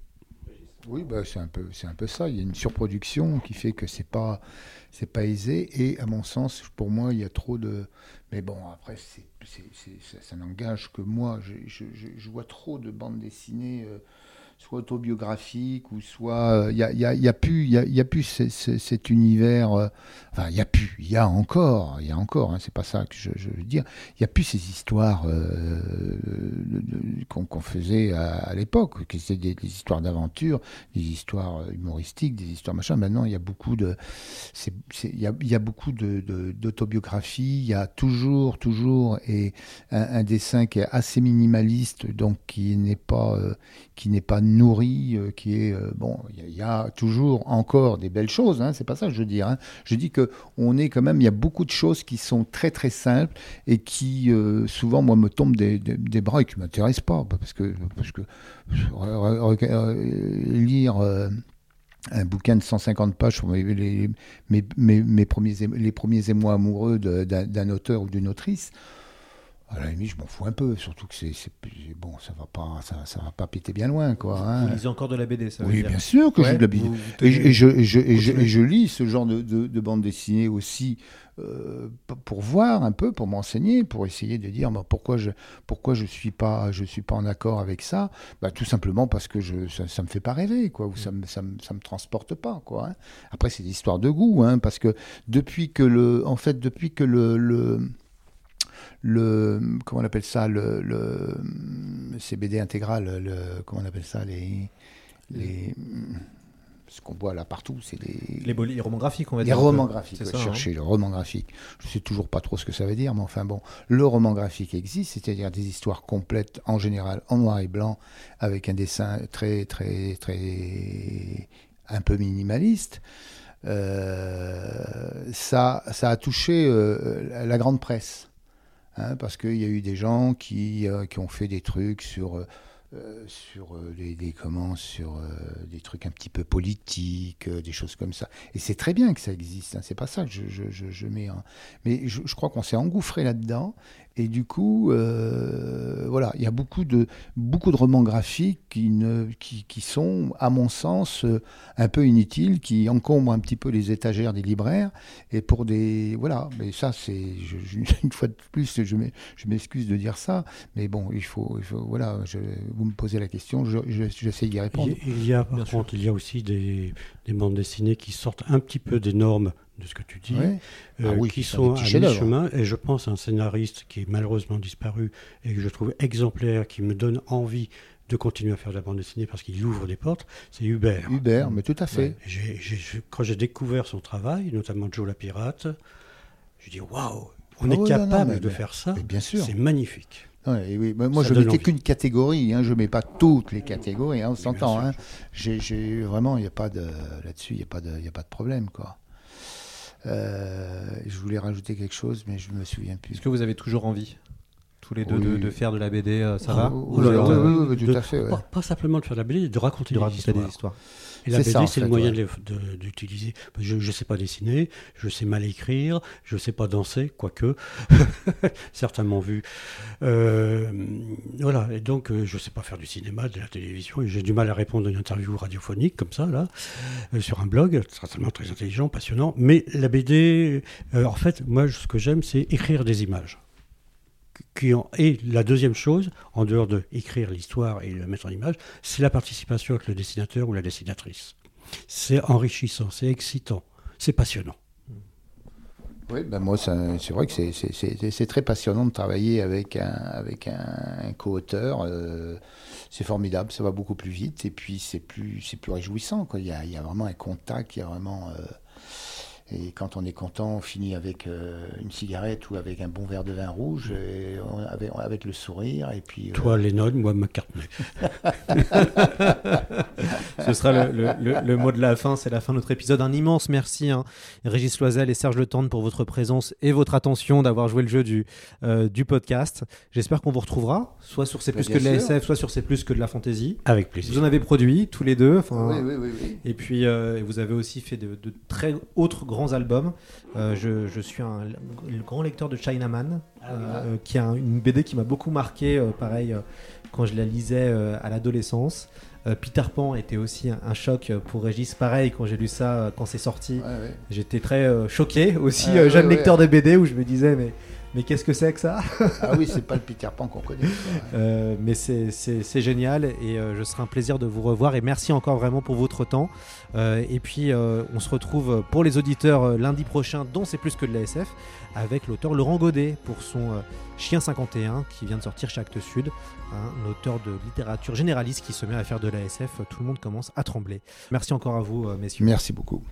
Oui, bah, c'est un peu, ça. Il y a une surproduction qui fait que c'est pas, pas aisé. Et à mon sens, pour moi, il y a trop de. Mais bon, après, c'est, ça, n'engage que moi. Je vois trop de bandes dessinées, euh, soit autobiographiques ou soit. euh, Il y a, y a, plus, il y plus ce- ce- cet univers. euh, enfin, il y a plus. Il y a encore. Il y a encore. Hein, c'est pas ça que je, veux dire. Il y a plus ces histoires euh, qu'on, faisait à, l'époque, qui étaient des, histoires d'aventure des histoires euh, humoristiques, des histoires machin. Maintenant, il y a beaucoup de, il y a, beaucoup de, d'autobiographies. Il y a toujours, toujours et un, dessin qui est assez minimaliste, donc qui n'est pas, euh, qui n'est pas nourri, euh, qui est euh, bon. Il y, a, toujours encore des belles choses. Hein, c'est pas ça que je veux dire. hein. Je dis que on est quand même. Il y a beaucoup de choses qui sont très très simples et qui euh, souvent moi me tombent des, des, bras et qui m'intéressent pas parce que parce que re- re- lire un bouquin de 150 pages sur mes, les, mes, mes- mes premiers, les premiers émois amoureux d'un auteur ou d'une autrice, À la limite, je m'en fous un peu, surtout que c'est bon, ça va pas, ça, ça va pas péter bien loin, quoi. hein. Vous lisez encore de la BD, ça veut Oui, dire bien sûr que Ouais, j'ai de la BD. vous- vous Et, je- et je, et je- et je- Continuez. et je lis ce genre de, de, de bande dessinée aussi euh, pour voir un peu, pour m'enseigner, pour essayer de dire bah, pourquoi je pourquoi je suis pas je suis pas en accord avec ça? Bah, tout simplement parce que je, ça, ça me fait pas rêver, quoi, ou ça me, ça me, ça me transporte pas, quoi. hein. Après, c'est des histoires de goût, hein, parce que depuis que le, en fait, depuis que le, le le comment on appelle ça le, le CBD intégral le comment on appelle ça les les ce qu'on voit là partout c'est les Les, les romans graphiques, on va les dire. peu. romans graphiques ouais, ça, hein. chercher le roman graphique je sais toujours pas trop ce que ça veut dire mais enfin bon le roman graphique existe c'est-à-dire des histoires complètes en général en noir et blanc avec un dessin très très très un peu minimaliste euh, ça, ça a touché euh, la grande presse. Hein, parce qu'il y a eu des gens qui, euh, ont fait des trucs sur, sur euh, sur euh, des trucs un petit peu politiques, des choses comme ça. Et c'est très bien que ça existe. hein, c'est pas ça que je, mets. Mais je crois qu'on s'est engouffré là-dedans. Et du coup, euh, voilà, il y a beaucoup de, beaucoup de romans graphiques qui, ne, qui, qui sont, à mon sens, euh, un peu inutiles, qui encombrent un petit peu les étagères des libraires. Et pour des. Voilà, mais ça, c'est. je- je- Une fois de plus, je m'ex- je m'excuse de dire ça. Mais bon, il faut. il faut- voilà, je- vous me posez la question, je- je- j'essaie d'y répondre. Il, il y a, par contre, il y a aussi des, des bandes dessinées qui sortent un petit peu des normes de ce que tu dis, Ouais. euh, Ah oui, qui sont à mi-chemin. Et je pense à un scénariste qui est malheureusement disparu et que je trouve exemplaire, qui me donne envie de continuer à faire de la bande dessinée parce qu'il ouvre des portes, c'est Hubert. Hubert, mais tout à fait. Ouais. Quand j'ai découvert son travail, notamment Joe la pirate, j'ai dit waouh, on Ah est capable non, mais- de faire ça. bien sûr. C'est magnifique. Ouais, oui, moi, Ça je mettais qu'une catégorie, hein, je mets pas toutes les catégories, hein, on s'entend. Hein. J'ai, vraiment, il n'y a pas de là-dessus, il n'y a pas de, y a pas de problème, quoi. Euh, je voulais rajouter quelque chose, mais je me souviens plus. Est-ce que vous avez toujours envie, tous les deux, de, Oui. de faire de la BD euh, Ça Ah, va oui, oui, êtes, oui, oui, oui, tout De- à fait. ouais. Pas, pas simplement de faire de la BD, de raconter, de des, raconter histoires. des histoires. Et la BD, c'est le fait, moyen ouais. d'utiliser. Je ne sais pas dessiner, je sais mal écrire, je ne sais pas danser, quoique, certains m'ont vu. Euh, voilà, et donc euh, je ne sais pas faire du cinéma, de la télévision, et j'ai du mal à répondre à une interview radiophonique comme ça, là, euh, sur un blog, certainement très intelligent, passionnant. Mais la BD, euh, en fait, moi, ce que j'aime, c'est écrire des images. Et la deuxième chose, en dehors de écrire l'histoire et le mettre en image, c'est la participation avec le dessinateur ou la dessinatrice. C'est enrichissant, c'est excitant, c'est passionnant. Oui, ben moi, c'est vrai que c'est- très passionnant de travailler avec un, co-auteur. euh, c'est formidable, ça va beaucoup plus vite et puis c'est plus, plus réjouissant. Quoi. Il, y a, il y a vraiment un contact, il y a vraiment. euh, et quand on est content, on finit avec euh, une cigarette ou avec un bon verre de vin rouge, et on- avec, avec le sourire. Et puis, euh, Toi, Lennon, moi, McCartney. Ce sera le, le- le- le mot de la fin, c'est la fin de notre épisode. Un immense merci, hein, Régis Loisel et Serge Le Tendre, pour votre présence et votre attention d'avoir joué le jeu du, euh, du podcast. J'espère qu'on vous retrouvera, soit sur C'est Bah, plus que de la. SF, soit sur C'est plus que de la fantasy. Avec plaisir. Vous en avez produit tous les deux. Oui, oui, oui. Et puis, euh, vous avez aussi fait de, de très autres grands albums. Euh, je, je suis un, le grand lecteur de Chinaman, euh, qui a un- une BD qui m'a beaucoup marqué, euh, pareil, quand je la lisais à l'adolescence. Peter Pan était aussi un, un choc pour Régis, pareil, quand j'ai lu ça, quand c'est sorti. Ouais, ouais. J'étais très choqué, aussi ouais, jeune lecteur de BD, où je me disais, mais, mais qu'est-ce que c'est que ça? Ah oui, c'est pas le Peter Pan qu'on connaît. Euh, mais c'est- génial et je serai un plaisir de vous revoir et merci encore vraiment pour votre temps. Euh, et puis euh, on se retrouve pour les auditeurs euh, lundi prochain, dont c'est plus que de la SF, avec l'auteur Laurent Godet pour son Chien 51 qui vient de sortir chez Actes Sud, un auteur de littérature généraliste qui se met à faire de la SF. Tout le monde commence à trembler. Merci encore à vous, messieurs. Merci beaucoup.